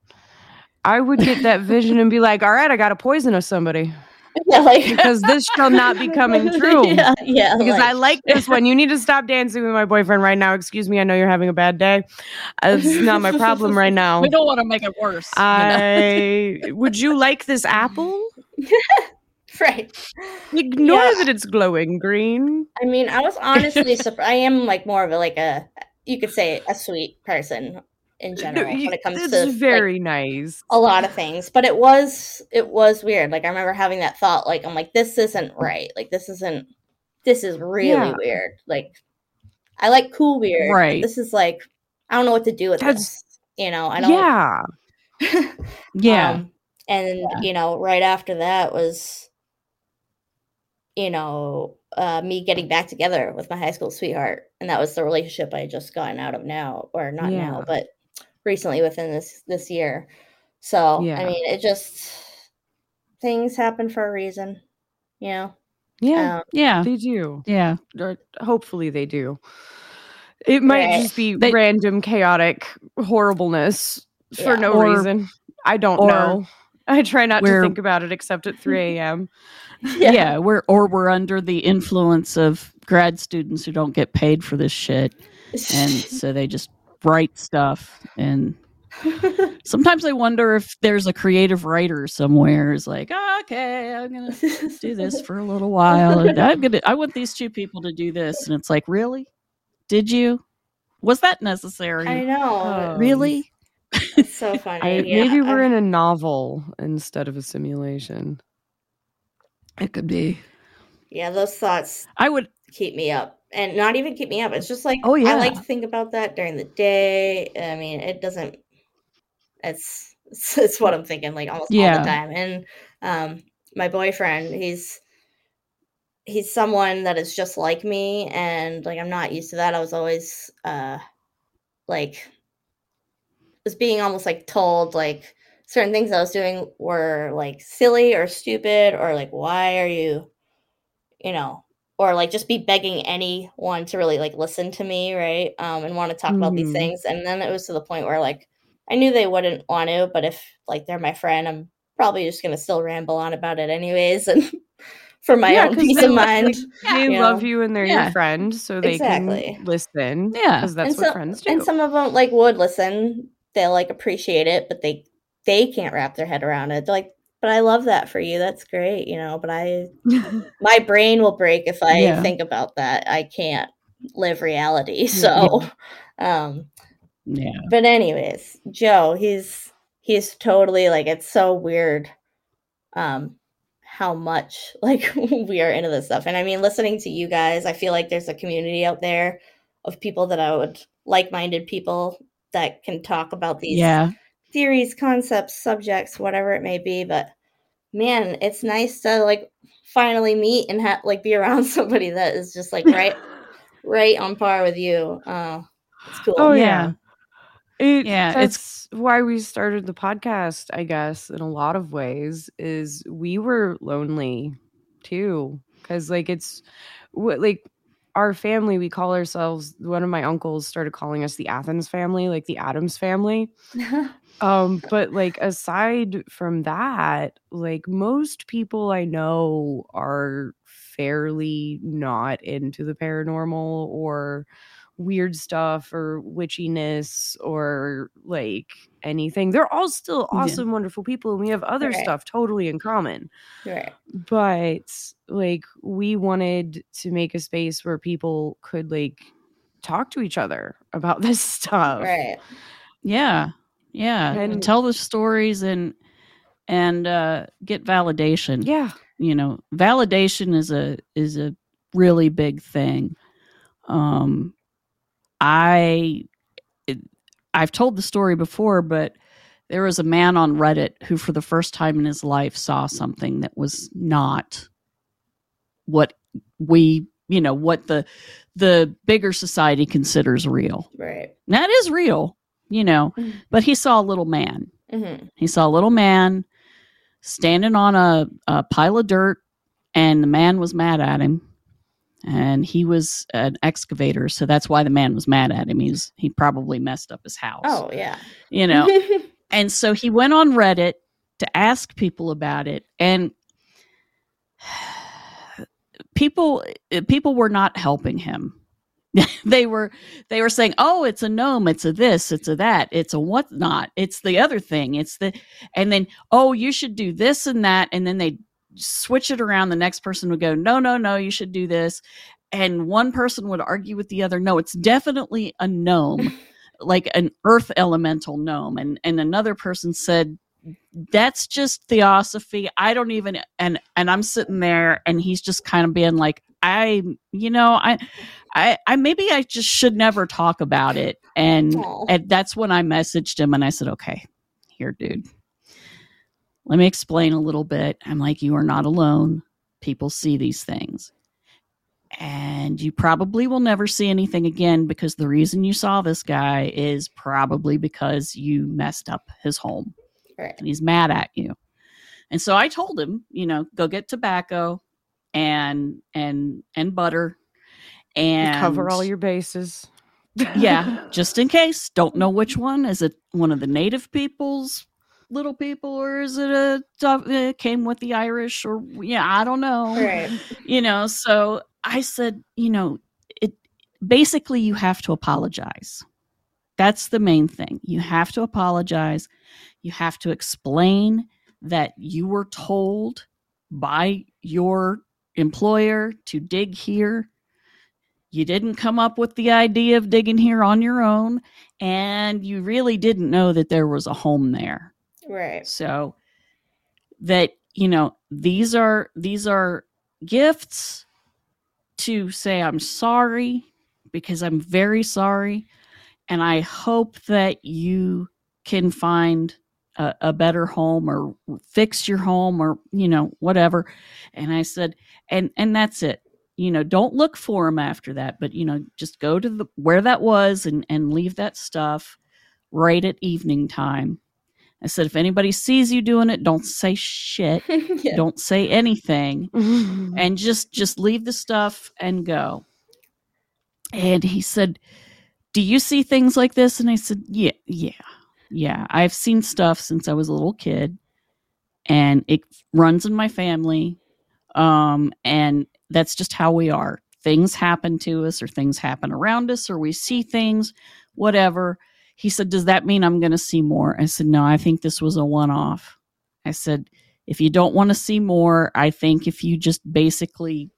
I would get that vision and be like, "All right, I got to poison of somebody Yeah, like because this shall not be coming true." Yeah, yeah. Because I like this one. You need to stop dancing with my boyfriend right now. Excuse me. I know you're having a bad day. It's not my problem right now. We don't want to make it worse. you know? I would you like this apple? right. Ignore Yeah. that it's glowing green. I mean, I was honestly surprised. I am like more of a like a you could say a sweet person in general No, you- when it comes it's to like, very nice. a lot of things. But it was it was weird. Like I remember having that thought. Like I'm like this isn't right. Like this isn't. This is really Yeah. weird. Like I like cool weird. Right. This is like I don't know what to do with That's- this. You know. I don't. Yeah. yeah. Um, and you know, right after that was, you know, uh, me getting back together with my high school sweetheart, and that was the relationship I had just gotten out of now, or not now, but recently within this this year. So Yeah. I mean, it just things happen for a reason, you know. Yeah, Um, Yeah. they do. Yeah. Or hopefully they do. It might Right. just be They- random chaotic horribleness for no Or- reason. I don't or know. I try not to think about it except at 3 a.m. Yeah. we're or we're under the influence of grad students who don't get paid for this shit. And so they just write stuff and sometimes I wonder if there's a creative writer somewhere who's like, oh, okay, I'm gonna do this for a little while. And I'm gonna I want these two people to do this. And it's like, really? Did you? Was that necessary? I know. Oh. really? It's so funny. I, yeah. maybe we're I- in a novel instead of a simulation. It could be. Yeah, those thoughts I would keep me up. And not even keep me up. It's just like Oh, yeah, I like to think about that during the day. I mean, it doesn't it's it's, it's what I'm thinking like almost all the time. And um my boyfriend, he's he's someone that is just like me and like I'm not used to that. I was always uh like was being almost like told like certain things I was doing were like silly or stupid or like why are you you know or like just be begging anyone to really like listen to me right um and want to talk about these Mhm. things and then it was to the point where like I knew they wouldn't want to but if like they're my friend I'm probably just gonna still ramble on about it anyways and for my Yeah, own peace they of like- mind They you love know? you and they're Yeah. your friend, so they Exactly. can listen. Yeah. because that's and what friends do. and some of them like would listen they like appreciate it but they they can't wrap their head around it. They're like but i love that for you. That's great you know but i my brain will break if i Yeah. think about that. I can't live reality. So um yeah. but anyways joe he's he's totally like it's so weird um how much like we are into this stuff. And i mean listening to you guys i feel like there's a community out there of people that i would like-minded people that can talk about these Yeah. Theories concepts subjects whatever it may be but man it's nice to like finally meet and have like be around somebody that is just like right right on par with you uh it's cool Oh Yeah. yeah. It, Yeah, that's it's- why we started the podcast, I guess, in a lot of ways, is we were lonely too. Cause like it's what like our family, we call ourselves one of my uncles started calling us the Athens family, like the Addams family. Um, but like aside from that, like most people I know are fairly not into the paranormal or weird stuff or witchiness or like anything. They're all still Yeah. awesome, wonderful people, and we have other Right. stuff totally in common. right But like we wanted to make a space where people could like talk to each other about this stuff. right Yeah. Yeah. And tell the stories and and uh get validation. Yeah. You know, validation is a is a really big thing. Um I it, I've told the story before, but there was a man on Reddit who for the first time in his life saw something that was not what we, you know, what the the bigger society considers real. right And that is real, you know. Mhm. But he saw a little man. hmm He saw a little man standing on a, a pile of dirt, and the man was mad at him. And he was an excavator, so that's why the man was mad at him. He's he probably messed up his house, oh yeah you know. and so he went on Reddit to ask people about it, and people people were not helping him. they were they were saying, "Oh, it's a gnome, it's a this, it's a that, it's a whatnot, it's the other thing, it's the," and then, "Oh, you should do this and that," and then they switch it around. The next person would go, "No, no, no, you should do this," and one person would argue with the other, "No, it's definitely a gnome." like an earth elemental gnome and and another person said that's just theosophy. I don't even and and i'm sitting there and he's just kind of being like i you know i i i maybe i just should never talk about it. And and that's when i messaged him and i said okay here dude let me explain a little bit. I'm like you are not alone. People see these things. And you probably will never see anything again because the reason you saw this guy is probably because you messed up his home right and he's mad at you. And so I told him, you know, go get tobacco and and and butter and cover all your bases. yeah, just in case. Don't know which one. Is it one of the native peoples, little people, or is it a uh, came with the Irish? Or yeah, I don't know. Right. You know, so I said, you know, it basically you have to apologize. That's the main thing. You have to apologize. You have to explain that you were told by your employer to dig here you didn't come up with the idea of digging here on your own and you really didn't know that there was a home there Right. so that you know these are these are gifts to say i'm sorry because i'm very sorry and i hope that you can find a, a better home or fix your home or you know whatever. And i said and and that's it. You know don't look for him after that but you know just go to the where that was and and leave that stuff right at evening time. I said if anybody sees you doing it don't say shit. Yeah. don't say anything. And just just leave the stuff and go. And he said do you see things like this? And i said yeah yeah yeah i've seen stuff since i was a little kid and it runs in my family um and that's just how we are. Things happen to us or things happen around us or we see things whatever. He said does that mean i'm going to see more? I said no i think this was a one off i said if you don't want to see more i think if you just basically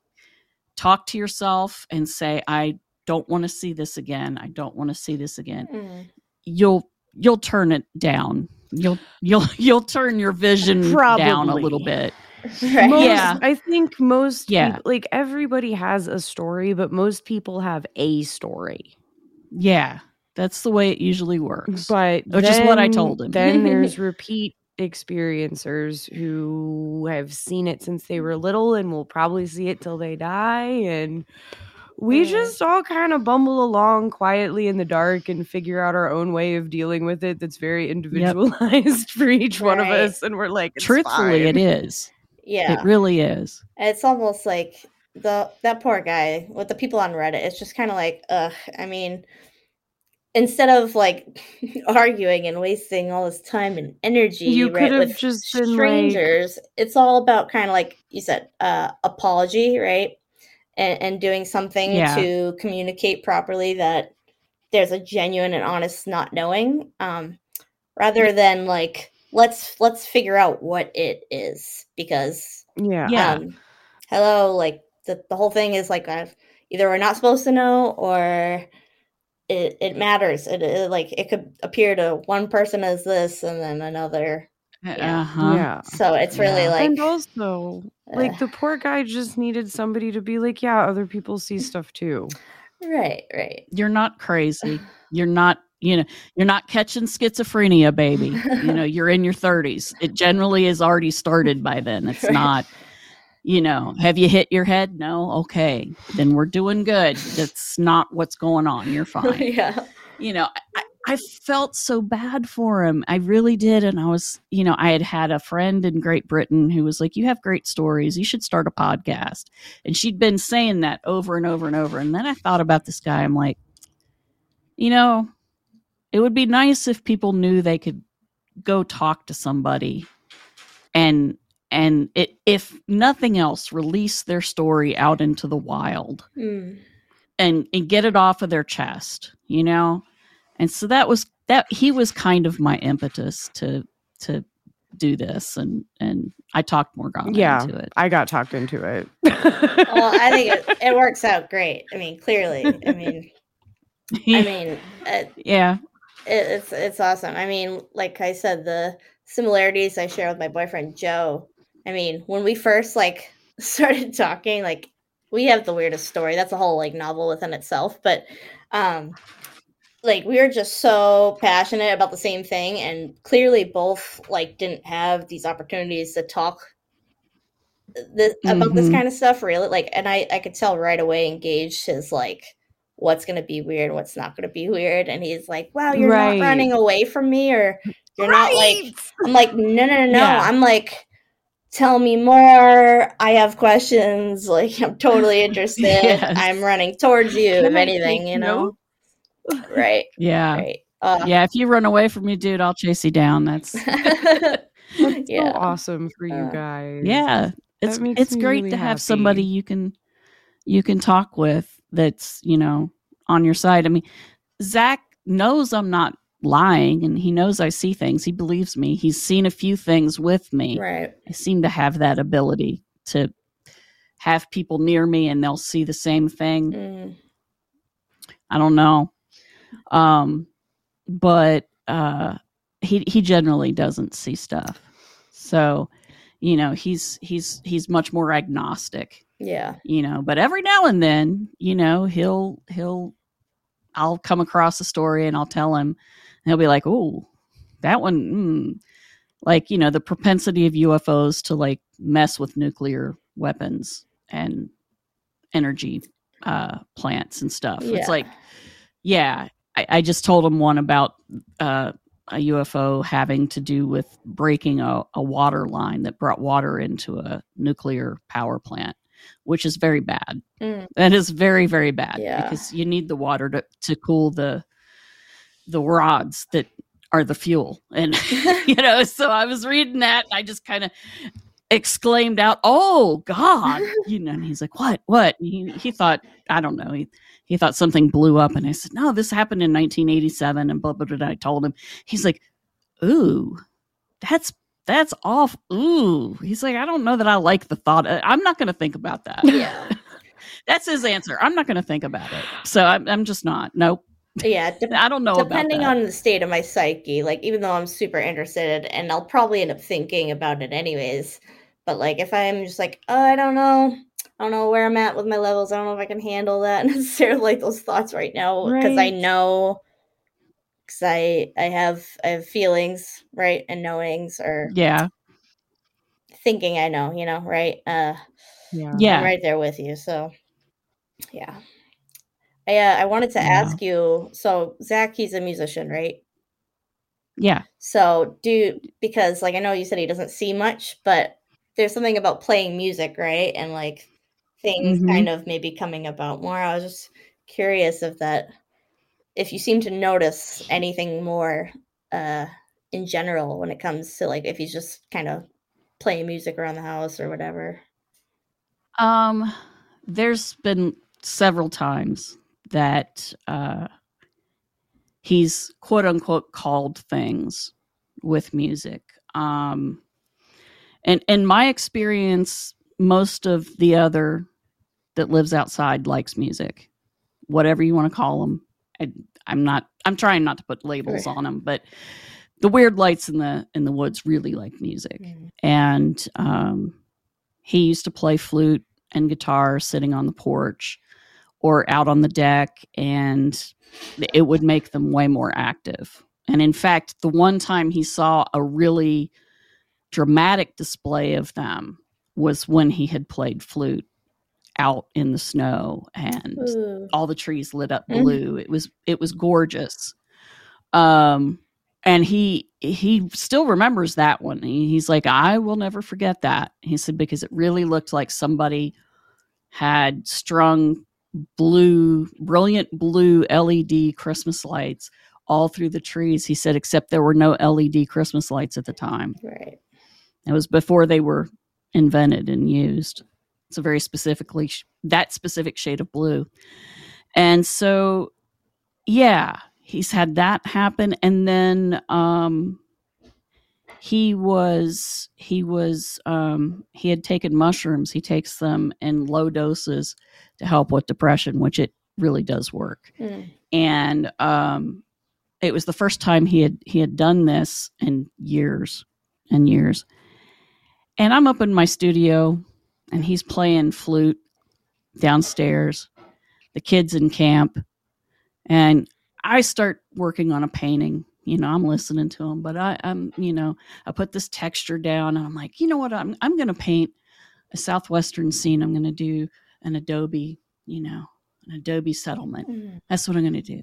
talk to yourself and say i don't want to see this again. I don't want to see this again Mm. you'll you'll turn it down you'll you'll you'll turn your vision down a little bit Right. most, Yeah. I think most Yeah. peop- like everybody has a story, but most people have a story. yeah that's the way it usually works But Which is what I told him. Then there's repeat experiencers who have seen it since they were little and will probably see it till they die and we Mm. just all kind of bumble along quietly in the dark and figure out our own way of dealing with it that's very individualized for each one of us and we're like it's truthfully it fine. is Yeah. it really is it's almost like the that poor guy with the people on Reddit. It's just kind of like, ugh. I mean, instead of like arguing and wasting all this time and energy, You right, could have with just been like- strangers, it's all about kind of like you said, uh, apology, right, and and doing something Yeah. to communicate properly that there's a genuine and honest not knowing, um, rather than like let's let's figure out what it is because yeah Yeah. um hello like the, the whole thing is like either we're not supposed to know or it, it matters it, it like it could appear to one person as this and then another Yeah. uh-huh. Yeah. So it's really Yeah. like and also like uh, the poor guy just needed somebody to be like yeah other people see stuff too. Right right. You're not crazy. You're not you know you're not catching schizophrenia baby. You know you're in your 30s it generally is already started by then. It's Right. not you know have you hit your head? No. Okay. Then we're doing good. That's not what's going on. You're fine. Yeah. You know I, I felt so bad for him. I really did and i was you know i had had a friend in great britain who was like you have great stories. You should start a podcast. And she'd been saying that over and over and over and then i thought about this guy. I'm like you know it would be nice if people knew they could go talk to somebody and and it if nothing else release their story out into the wild Mm. and and get it off of their chest you know and so that was that he was kind of my impetus to to do this and and i talked Morganna Yeah. into it i got talked into it well i think it, it works out great i mean clearly i mean i mean it, yeah it, it's it's awesome. I mean, like I said, the similarities I share with my boyfriend Joe. I mean, when we first like started talking, like we have the weirdest story. That's a whole like novel within itself. But um like we were just so passionate about the same thing and clearly both like didn't have these opportunities to talk th- about this Mhm. kind of stuff really like and I I could tell right away engaged his like what's going to be weird what's not going to be weird and he's like wow you're Right. not running away from me or you're not like i'm like no no no no Yeah. i'm like tell me more. I have questions. Like I'm totally interested. Yes. I'm running towards you. If anything, you know. Notes? Right. Yeah. Right. Uh, Yeah. If you run away from me, dude, I'll chase you down. That's That's Yeah. so awesome for you Uh, guys. yeah. It's it's great really to have somebody you can you can talk with that's, you know, on your side. I mean, Zach knows I'm not lying and he knows I see things. He believes me. He's seen a few things with me. right. I seem to have that ability to have people near me and they'll see the same thing. Mm. I don't know. Um but uh he he generally doesn't see stuff. So, you know, he's he's he's much more agnostic, Yeah. you know, but every now and then, you know, he'll he'll I'll come across a story and I'll tell him and he'll be like, "Oh, that one mm. like, you know, the propensity of UFOs to like mess with nuclear weapons and energy uh plants and stuff. Yeah. It's like yeah, I, I just told him one about uh, a UFO having to do with breaking a, a water line that brought water into a nuclear power plant, which is very bad. Mm. That is very very bad Yeah. because you need the water to to cool the the rods that are the fuel and you know so i was reading that and i just kind of exclaimed out oh god you know and he's like what what and he, he thought i don't know he, he thought something blew up and i said no this happened in 1987 and blah blah blah i told him he's like ooh that's that's off ooh he's like i don't know that i like the thought I- i'm not going to think about that yeah. that's his answer i'm not going to think about it so i'm, I'm just not nope Yeah. Dep- i don't know depending on the state of my psyche, like even though I'm super interested and I'll probably end up thinking about it anyways. But like if I'm just like, oh, I don't know. I don't know where I'm at with my levels. I don't know if I can handle that necessarily like those thoughts right now because I know because I I have I have feelings right and knowings or yeah thinking I know you know right uh Yeah. yeah I'm right there with you so yeah I uh, I wanted to Yeah. ask you so Zach he's a musician right yeah So do because like I know you said he doesn't see much, but there's something about playing music, right? And like things Mhm. kind of maybe coming about more. I was just curious if that if you seem to notice anything more uh in general when it comes to like if he's just kind of playing music around the house or whatever. Um, there's been several times that uh, he's quote unquote called things with music. Um, and in my experience, most of the other that lives outside likes music, whatever you want to call them. I, I'm not. I'm trying not to put labels on them, but the weird lights in the in the woods really like music. And um, he used to play flute and guitar sitting on the porch or out on the deck and it would make them way more active. And in fact the one time he saw a really dramatic display of them was when he had played flute out in the snow and Ooh. all the trees lit up Mhm. blue. It was it was gorgeous. Um and he he still remembers that one. He- he's like, I will never forget that. He said because it really looked like somebody had strung blue, brilliant blue LED Christmas lights all through the trees. He said, except there were no LED Christmas lights at the time. Right. It was before they were invented and used. It's a very specifically that specific shade of blue. And so yeah, he's had that happen and then um he was he was um he had taken mushrooms. He takes them in low doses to help with depression, which it really does work Mm. and um, it was the first time he had he had done this in years and years. And I'm up in my studio, and he's playing flute downstairs. The kids in camp, and I start working on a painting. You know, I'm listening to him, but I, I'm, you know, I put this texture down, and I'm like, you know what? I'm I'm going to paint a southwestern scene. I'm going to do an Adobe, you know, an Adobe settlement. Mm. That's what I'm going to do.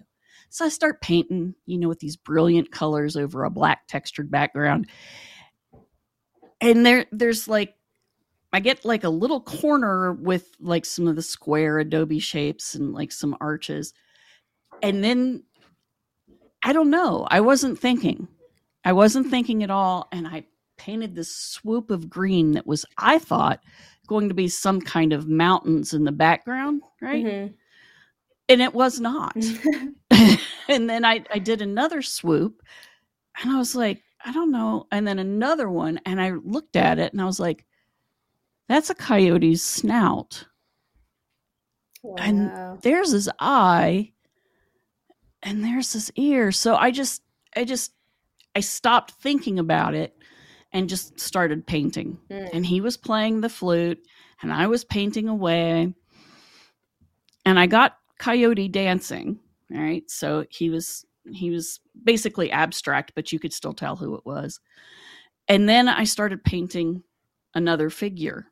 So I start painting, you know, with these brilliant colors over a black textured background. And there there's like I get like a little corner with like some of the square adobe shapes and like some arches. And then I don't know. I wasn't thinking. I wasn't thinking at all. And I painted this swoop of green that was, I thought, going to be some kind of mountains in the background, right? Mhm. And it was not. and then I, I did another swoop and I was like, I don't know. And then another one. And I looked at it and I was like, that's a coyote's snout. And There's his eye and there's his ear. So I just, I just, I stopped thinking about it and just started painting. Mm. And he was playing the flute and I was painting away. And I got Coyote dancing. All right. So he was he was basically abstract, but you could still tell who it was. And then I started painting another figure.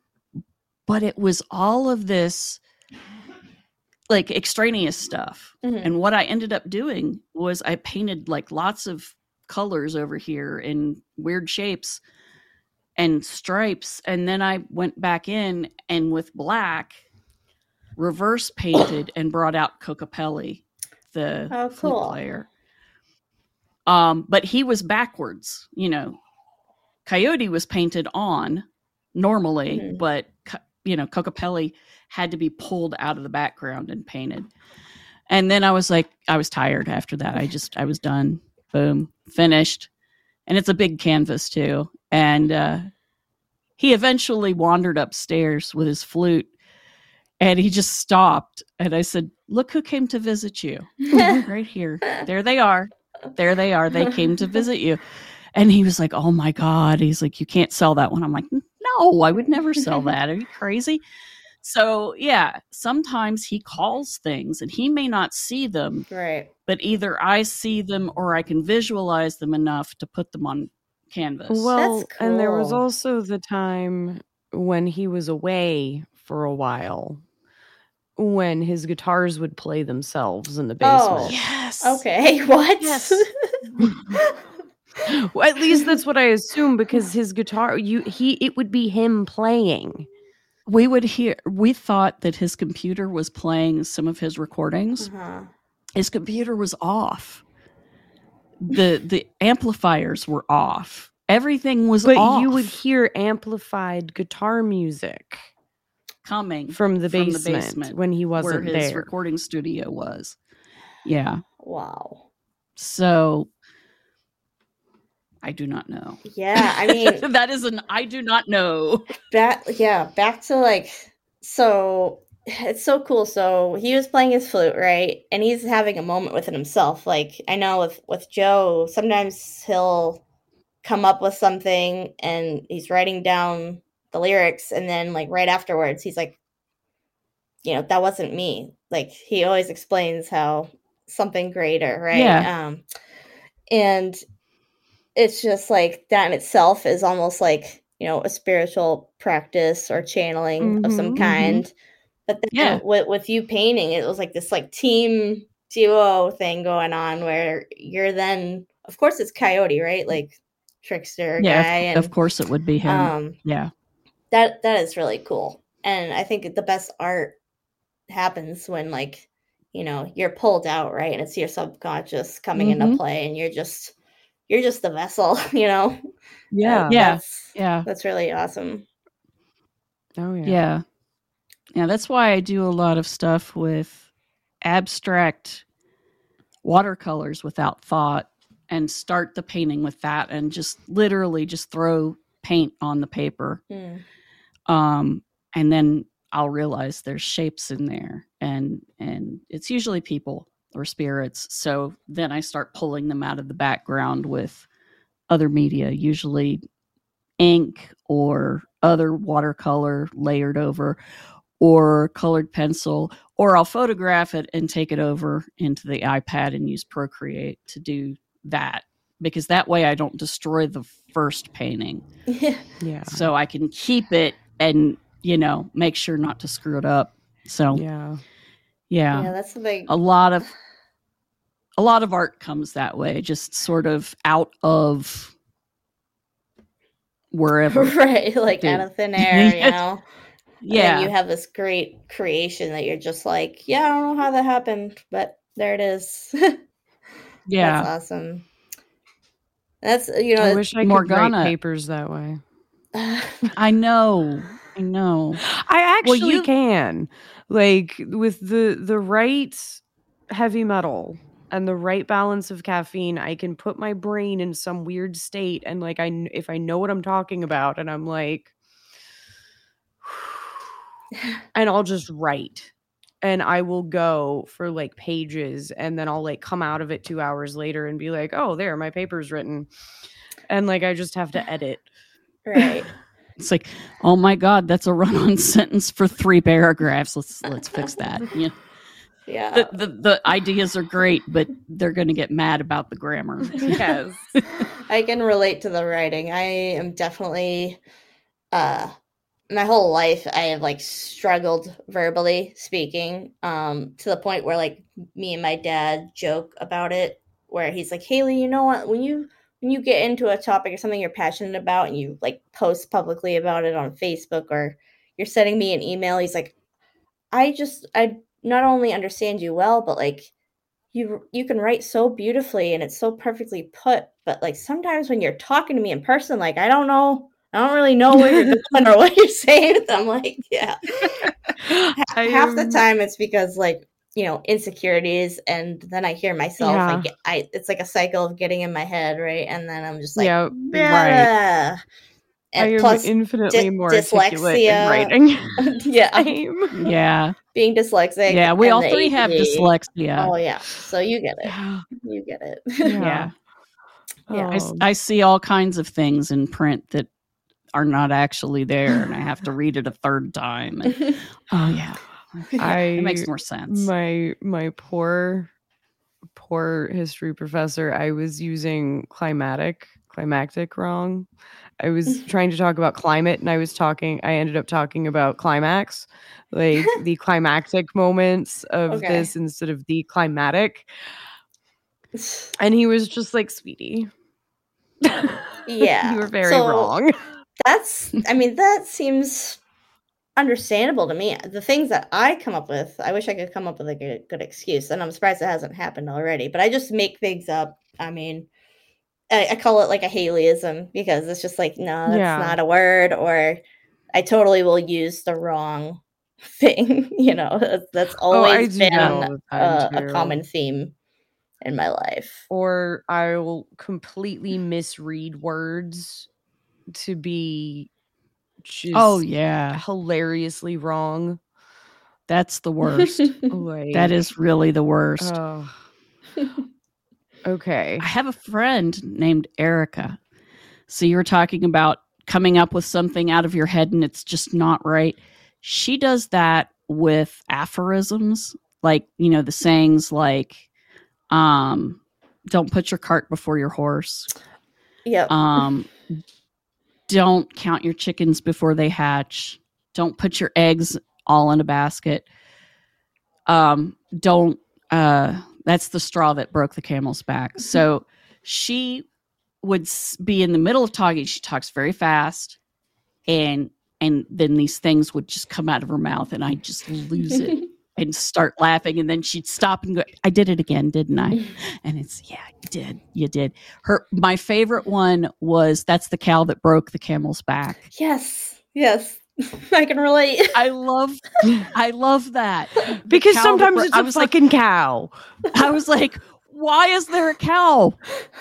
But it was all of this like extraneous stuff. Mhm. And what I ended up doing was I painted like lots of colors over here in weird shapes and stripes. And then I went back in and with black reverse painted and brought out Kokopelli, the Oh, cool. player. Um, but he was backwards, you know. Coyote was painted on normally, Mhm. but you know, Kokopelli had to be pulled out of the background and painted. And then I was like, I was tired after that. I just, I was done. Boom, finished. And it's a big canvas too. And uh, he eventually wandered upstairs with his flute and he just stopped. And I said, Look who came to visit you right here. There they are. There they are. They came to visit you. And he was like, Oh my God. He's like, You can't sell that one. I'm like, No, I would never sell that. Are you crazy? So, yeah, sometimes he calls things and he may not see them, right. but either I see them or I can visualize them enough to put them on canvas. Well, and there was also the time when he was away for a while when his guitars would play themselves in the Oh. basement. yes. Okay. What? Yes. Well, at least that's what I assume because his guitar you he it would be him playing. We would hear, we thought that his computer was playing some of his recordings. Uh-huh. his computer was off the the amplifiers were off everything was But off you would hear amplified guitar music coming from the From the basement, basement, when he wasn't where his there. recording studio was yeah Wow. so i do not know. Yeah. I mean, that is an i do not know. Back yeah back to like so it's so cool. So he was playing his flute right? And he's having a moment within himself. Like i know with with joe sometimes he'll come up with something and he's writing down the lyrics. And then like right afterwards he's like you know that wasn't me. Like he always explains how something greater right? Yeah. um and it's just like that in itself is almost like you know a spiritual practice or channeling of some Mhm, mhm. kind but then Yeah. with, with you painting it was like this like team duo thing going on where you're then of course it's coyote right like trickster yeah guy of, and of course it would be him um yeah that that is really cool and i think the best art happens when like you know you're pulled out right and it's your subconscious coming into Mhm. play and you're just you're just the vessel you know Yeah. Yeah. that's, yeah that's really awesome Oh yeah. yeah yeah that's why i do a lot of stuff with abstract watercolors without thought and start the painting with that and just literally just throw paint on the paper Mm. um and then i'll realize there's shapes in there and and it's usually people or spirits so then i start pulling them out of the background with other media usually ink or other watercolor layered over or colored pencil or i'll photograph it and take it over into the ipad and use procreate to do that because that way i don't destroy the first painting Yeah. so I can keep it and you know make sure not to screw it up. So yeah, Yeah. yeah that's the big a lot of a lot of art comes that way, just sort of out of wherever. right, like Dude. out of thin air, you know. Yeah. then you have this great creation that you're just like, yeah, I don't know how that happened, but there it is. yeah. That's awesome. That's you know, I know, wish I could Morganna- write papers that way. I know. I know. I actually Well, you- can. Like with the the right heavy metal and the right balance of caffeine, I can put my brain in some weird state and like I if I know what I'm talking about and I'm like and I'll just write and I will go for like pages and then I'll like come out of it 2 hours later and be like, "Oh, there, my paper's written." And like I just have to edit. right. It's like, oh my god, that's a run-on sentence for three paragraphs. Let's let's fix that. Yeah. Yeah. The, the the ideas are great, but they're going to get mad about the grammar. Yes. I can relate to the writing. I am definitely uh my whole life I have like struggled verbally speaking um to the point where like me and my dad joke about it where he's like, "Hayley, you know what? When you when you get into a topic or something you're passionate about and you like post publicly about it on Facebook or you're sending me an email, he's like, I just I not only understand you well, but like you you can write so beautifully and it's so perfectly put, but like sometimes when you're talking to me in person, like I don't know, I don't really know where you're going or what you're saying. I'm like, yeah. Ha- I Half the time it's because like you know insecurities, and then I hear myself. Yeah. I get, I it's like a cycle of getting in my head, right? And then I'm just like, Yeah, right. "Bah." i'm plus, infinitely dy- more articulate in dyslexia. writing. yeah, Same. Yeah. being dyslexic. Yeah, we all the three have dyslexia. Oh yeah, so you get it. You get it. Yeah. Yeah. I, s- I see all kinds of things in print that are not actually there, and I have to read it a third time. And, oh yeah, I it makes more sense. my my poor poor history professor. I was using climatic climactic wrong. I was trying to talk about climate, and I was talking. I ended up talking about climax, like the climactic moments of Okay. this instead of the climatic. And he was just like, "Sweetie." yeah, you were very so wrong. That's. I mean, that seems understandable to me. The things that I come up with, I wish I could come up with a good, good excuse, and I'm surprised it hasn't happened already. But I just make things up. I mean, I, I call it like a Hayleyism because it's just like, no, that's Yeah. not a word, or I totally will use the wrong thing. you know, that's, Oh, always been that all a, time, a too. common theme in my life. or I'll completely misread words to be just oh yeah, hilariously wrong. that's the worst. Like that is really the worst. oh. okay. I have a friend named Erica. So you were talking about coming up with something out of your head and it's just not right. She does that with aphorisms, like, you know, the sayings like, um, don't put your cart before your horse. Yep. Um, don't count your chickens before they hatch. Don't put your eggs all in a basket. Um, don't. Uh, that's the straw that broke the camel's back. So she would be in the middle of talking. She talks very fast, and and then these things would just come out of her mouth, and I just lose it and start laughing. And then she'd stop and go, "I did it again, didn't I?" And it's yeah, you did, you did. Her my favorite one was that's the cow that broke the camel's back. yes. Yes. I can relate. I love, I love that Because sometimes bro- it's I a was like, fucking cow. I was like, why is there a cow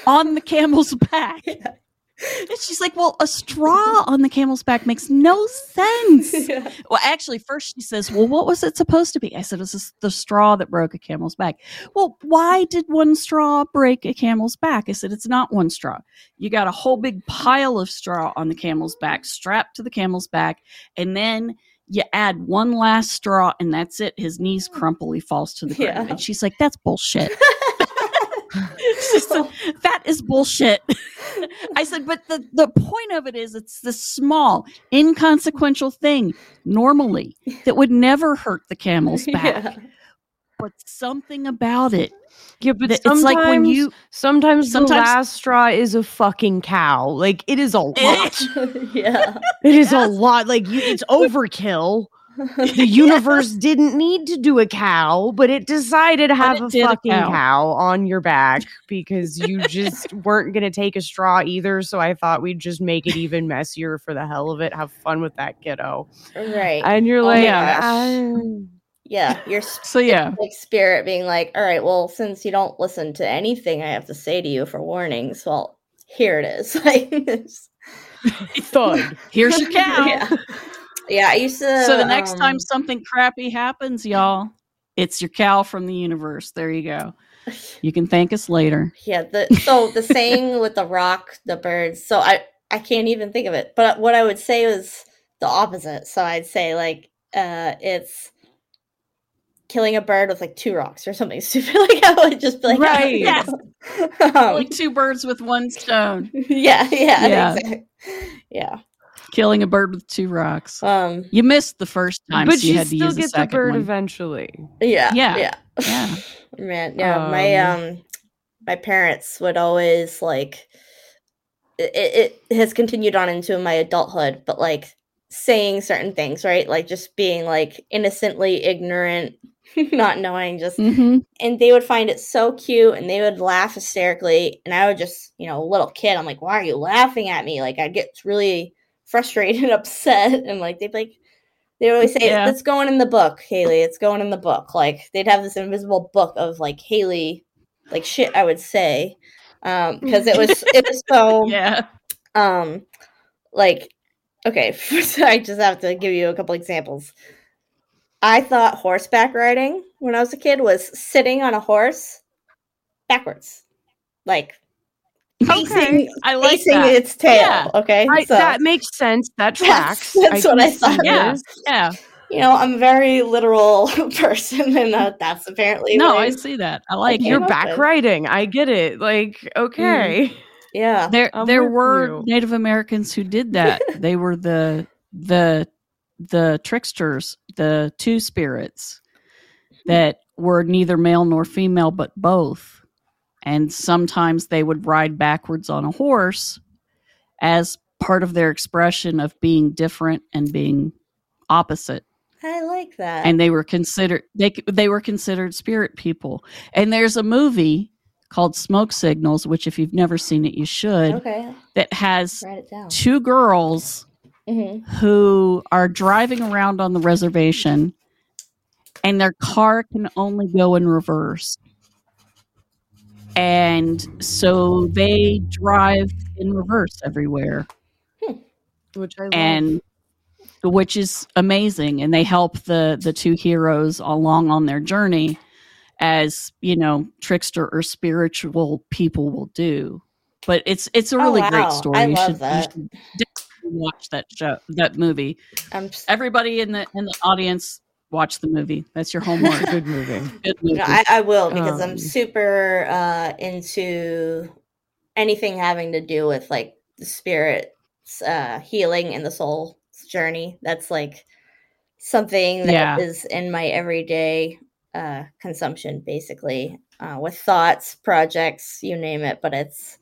on the camel's back? Yeah. And she's like, well, a straw on the camel's back makes no sense. Yeah. Well, actually, first she says, well, what was it supposed to be? I said, it was the straw that broke a camel's back. Well, why did one straw break a camel's back? I said, it's not one straw. You got a whole big pile of straw on the camel's back, strapped to the camel's back, and then you add one last straw, and that's it. His knees oh. crumple, he falls to the ground. Yeah. And she's like, that's bullshit. She said, that is bullshit. I said, but the, the point of it is it's the small, inconsequential thing normally that would never hurt the camel's back. Yeah. but something about it. Yeah, but it's like when you sometimes, sometimes- the last straw is a fucking cow. Like it is a lot. yeah. It is a lot. Like you, it's overkill. The universe didn't need to do a cow, but it decided to have a did a fucking cow. cow. on your back because you just weren't going to take a straw either. So I thought we'd just make it even messier for the hell of it. Have fun with that kiddo. right. And you're Oh like, yeah. "Ah." yeah. Your s- so yeah. like spirit being like, all right, well, since you don't listen to anything I have to say to you for warnings, well, here it is. Like, it's- thud. Here's your cow. yeah. Yeah, I used to. So the next um, time something crappy happens, y'all, it's your cow from the universe. There you go. You can thank us later. Yeah, the so the saying with the rock, the birds. So I I can't even think of it. But what I would say was the opposite. So I'd say like uh it's killing a bird with like two rocks or something stupid. Like I would just be like, Right. Yes. um, like two birds with one stone. yeah, yeah, Yeah. exactly. yeah. Killing a bird with two rocks. Um, You missed the first time, but so you you had to still use the get the second bird one. eventually. yeah, Yeah. yeah, Yeah. Man, yeah, my um my parents would always like it, it has continued on into my adulthood, but like saying certain things, right? Like just being like innocently ignorant, not knowing just hmm and they would find it so cute and they would laugh hysterically and I would just, you know, a little kid, I'm like, why are you laughing at me? Like I'd get really frustrated and upset and like they'd like they would always say Yeah. it's going in the book, Hayley. It's going in the book. Like they'd have this invisible book of like Hayley, like shit. I would say, um, because it was it was so Yeah. um, like okay. so I just have to give you a couple examples. I thought horseback riding when I was a kid was sitting on a horse backwards, like facing, I like facing that. its tail. Yeah. Okay, I, so that makes sense. That That's- tracks. that's what I thought. Yeah. this. Yeah. you know I'm a very literal person, and uh, that's apparently No, I see that. I like Okay. it. You're back with. riding. I get it. Like, okay. yeah. There I'm there were you. Native Americans who did that. they were the the the tricksters, the two spirits that were neither male nor female but both. And sometimes they would ride backwards on a horse as part of their expression of being different and being opposite I like that. and they were considered they they were considered spirit people. And there's a movie called Smoke Signals, which if you've never seen it, you should. okay, That has write it down. two girls hmm who are driving around on the reservation, and their car can only go in reverse. And so they drive in reverse everywhere hmm. Which I love. and which is amazing and they help the the two heroes along on their journey as you know trickster or spiritual people will do but it's it's a Oh, really wow. great story I you love should, that. you should definitely watch that show that movie I'm everybody in the in the audience watch the movie that's your homework good movie. good movie No, I, I will because Um, I'm super uh, into anything having to do with like the spirit's uh, healing and the soul's journey. That's like something that is Yeah. in my everyday uh, consumption, basically, uh, with thoughts, projects, you name it. But it's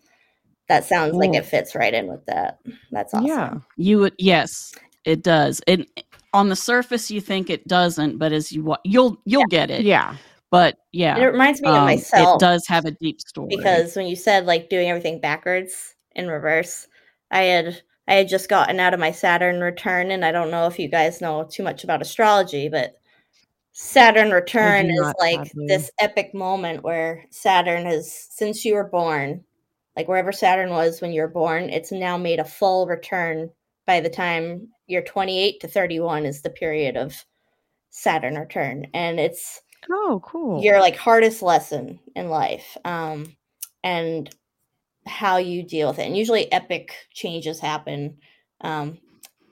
that sounds like it fits right in with that. That's awesome. Yeah. you would yes it does and on the surface you think it doesn't but as you wa- you'll you'll get it Yeah. but yeah it reminds me of um, myself. it does have a deep story because when you said like doing everything backwards in reverse i had i had just gotten out of my saturn return and i don't know if you guys know too much about astrology but saturn return is like sadly. this epic moment where saturn has since you were born like wherever saturn was when you were born it's now made a full return by the time you're 28 to 31 is the period of saturn return and it's Oh, cool. your like hardest lesson in life um and how you deal with it and usually epic changes happen um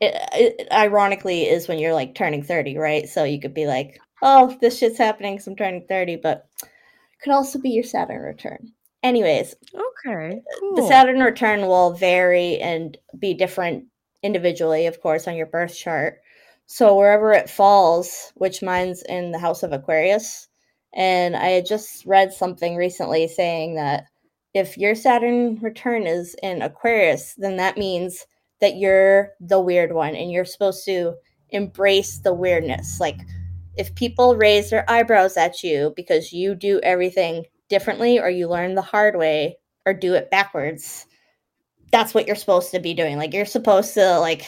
it, it ironically is when you're like turning 30 right so you could be like oh this shit's happening because i'm turning 30 but it could also be your saturn return anyways Okay. Cool. the Saturn return will vary and be different individually, of course, on your birth chart. So wherever it falls, which mine's in the house of Aquarius, And I had just read something recently saying that if your Saturn return is in Aquarius, then that means that you're the weird one and you're supposed to embrace the weirdness. Like if people raise their eyebrows at you because you do everything differently or you learn the hard way or do it backwards, that's what you're supposed to be doing. Like you're supposed to like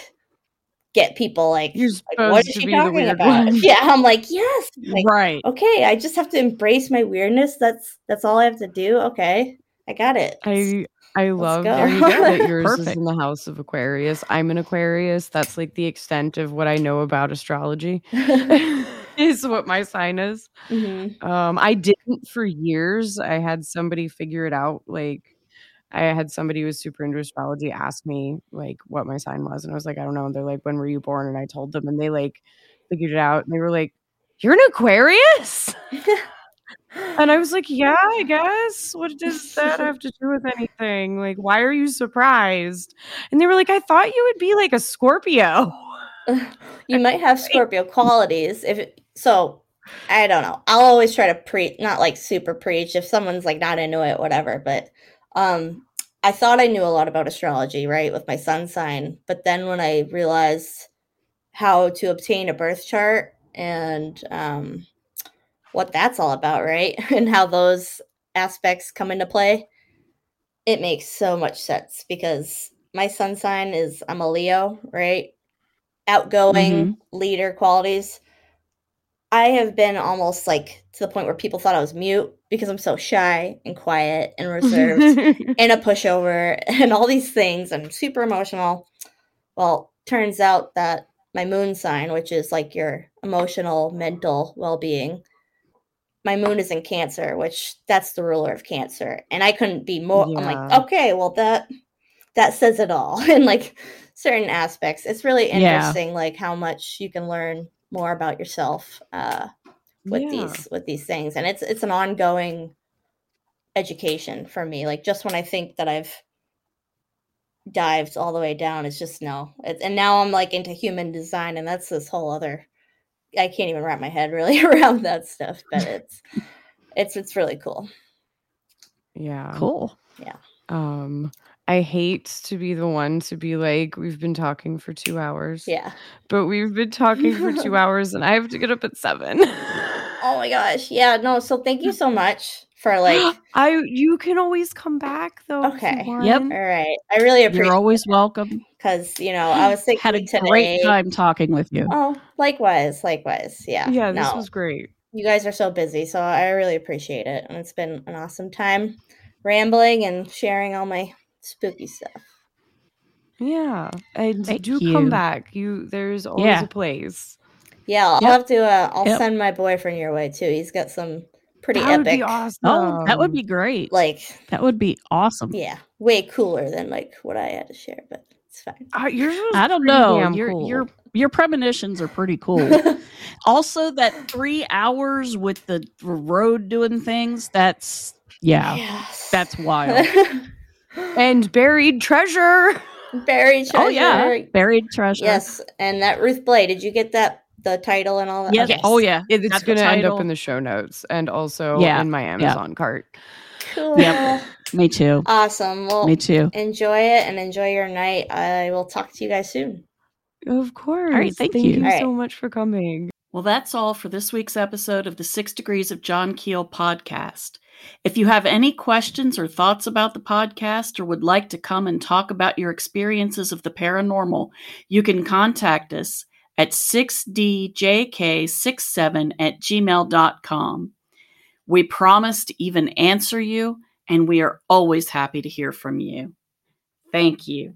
get people like, You're like what supposed to she be talking weird about? one. Yeah, I'm like, yes. Like, right. okay, I just have to embrace my weirdness. That's that's all I have to do. Okay. I got it. I I love go. there you go, that yours is in the house of Aquarius. I'm an Aquarius. That's like the extent of what I know about astrology. is what my sign is. Mhm. Um, I didn't for years. I had somebody figure it out. Like, I had somebody who was super into astrology ask me like what my sign was, and I was like, I don't know. And they're like, When were you born? And I told them, and they like figured it out. And they were like, You're an Aquarius. And I was like, Yeah, I guess. What does that have to do with anything? Like, why are you surprised? And they were like, I thought you would be like a Scorpio. you might have Scorpio qualities. If it, so, I don't know. I'll always try to preach, not like super preach. If someone's like not into it, whatever. But um, I thought I knew a lot about astrology, right, with my sun sign. But then when I realized how to obtain a birth chart and um, what that's all about, right, and how those aspects come into play, it makes so much sense because my sun sign is I'm a Leo, right? Outgoing leader qualities. I have been almost like to the point where people thought I was mute because I'm so shy and quiet and reserved and a pushover and all these things. I'm super emotional. Well, turns out that my moon sign, which is like your emotional, mental well being, my moon is in Cancer, which that's the ruler of Cancer. And I couldn't be more. I'm like, okay, well that that says it all in like certain aspects. It's really Yeah. interesting, like how much you can learn more about yourself uh, with Yeah. these with these things, and it's it's an ongoing education for me. Like just when I think that I've dived all the way down, it's just no. It's, and now I'm like into human design, and that's this whole other. I can't even wrap my head really around that stuff, but it's it's it's really cool. yeah. Cool. Yeah. Um, I hate to be the one to be like, we've been talking for two hours. Yeah. But we've been talking for two hours and I have to get up at seven. Oh my gosh. Yeah. No. So thank you so much for like. I you can always come back though. Okay. Yep. all right. I really appreciate. You're always welcome. because you know I was thinking Had a today. great time talking with you. Oh, likewise, likewise. Yeah. Yeah, this no, was great. you guys are so busy, so I really appreciate it, and it's been an awesome time rambling and sharing all my spooky stuff. Yeah. And Thank do you. come back. You there's always Yeah. a place. Yeah, I'll Yep. have to. Uh, I'll Yep. send my boyfriend your way too. He's got some pretty that would epic, be awesome. Oh, that would be great. like that would be awesome. yeah, way cooler than like what I had to share, but it's fine. Uh, yours was I don't know. Your cool. your your premonitions are pretty cool. also, that three hours with the road doing things. That's yeah. Yes. That's wild. And buried treasure. buried treasure. Oh yeah, buried treasure. Yes, and that Ruth Blay. Did you get that? The title and all that. Yes. Okay. Oh yeah. It's Got the gonna end up in the show notes and also Yeah, in my Amazon cart. Cool. Yep. Me too. Awesome. Well, Me too. enjoy it and enjoy your night. I will talk to you guys soon. Of course. thank thank you. you All right. so much for coming. Well, that's all for this week's episode of the Six Degrees of John Keel podcast. If you have any questions or thoughts about the podcast or would like to come and talk about your experiences of the paranormal, you can contact us at 6djk67 at gmail.com. We promise to even answer you, and we are always happy to hear from you. Thank you.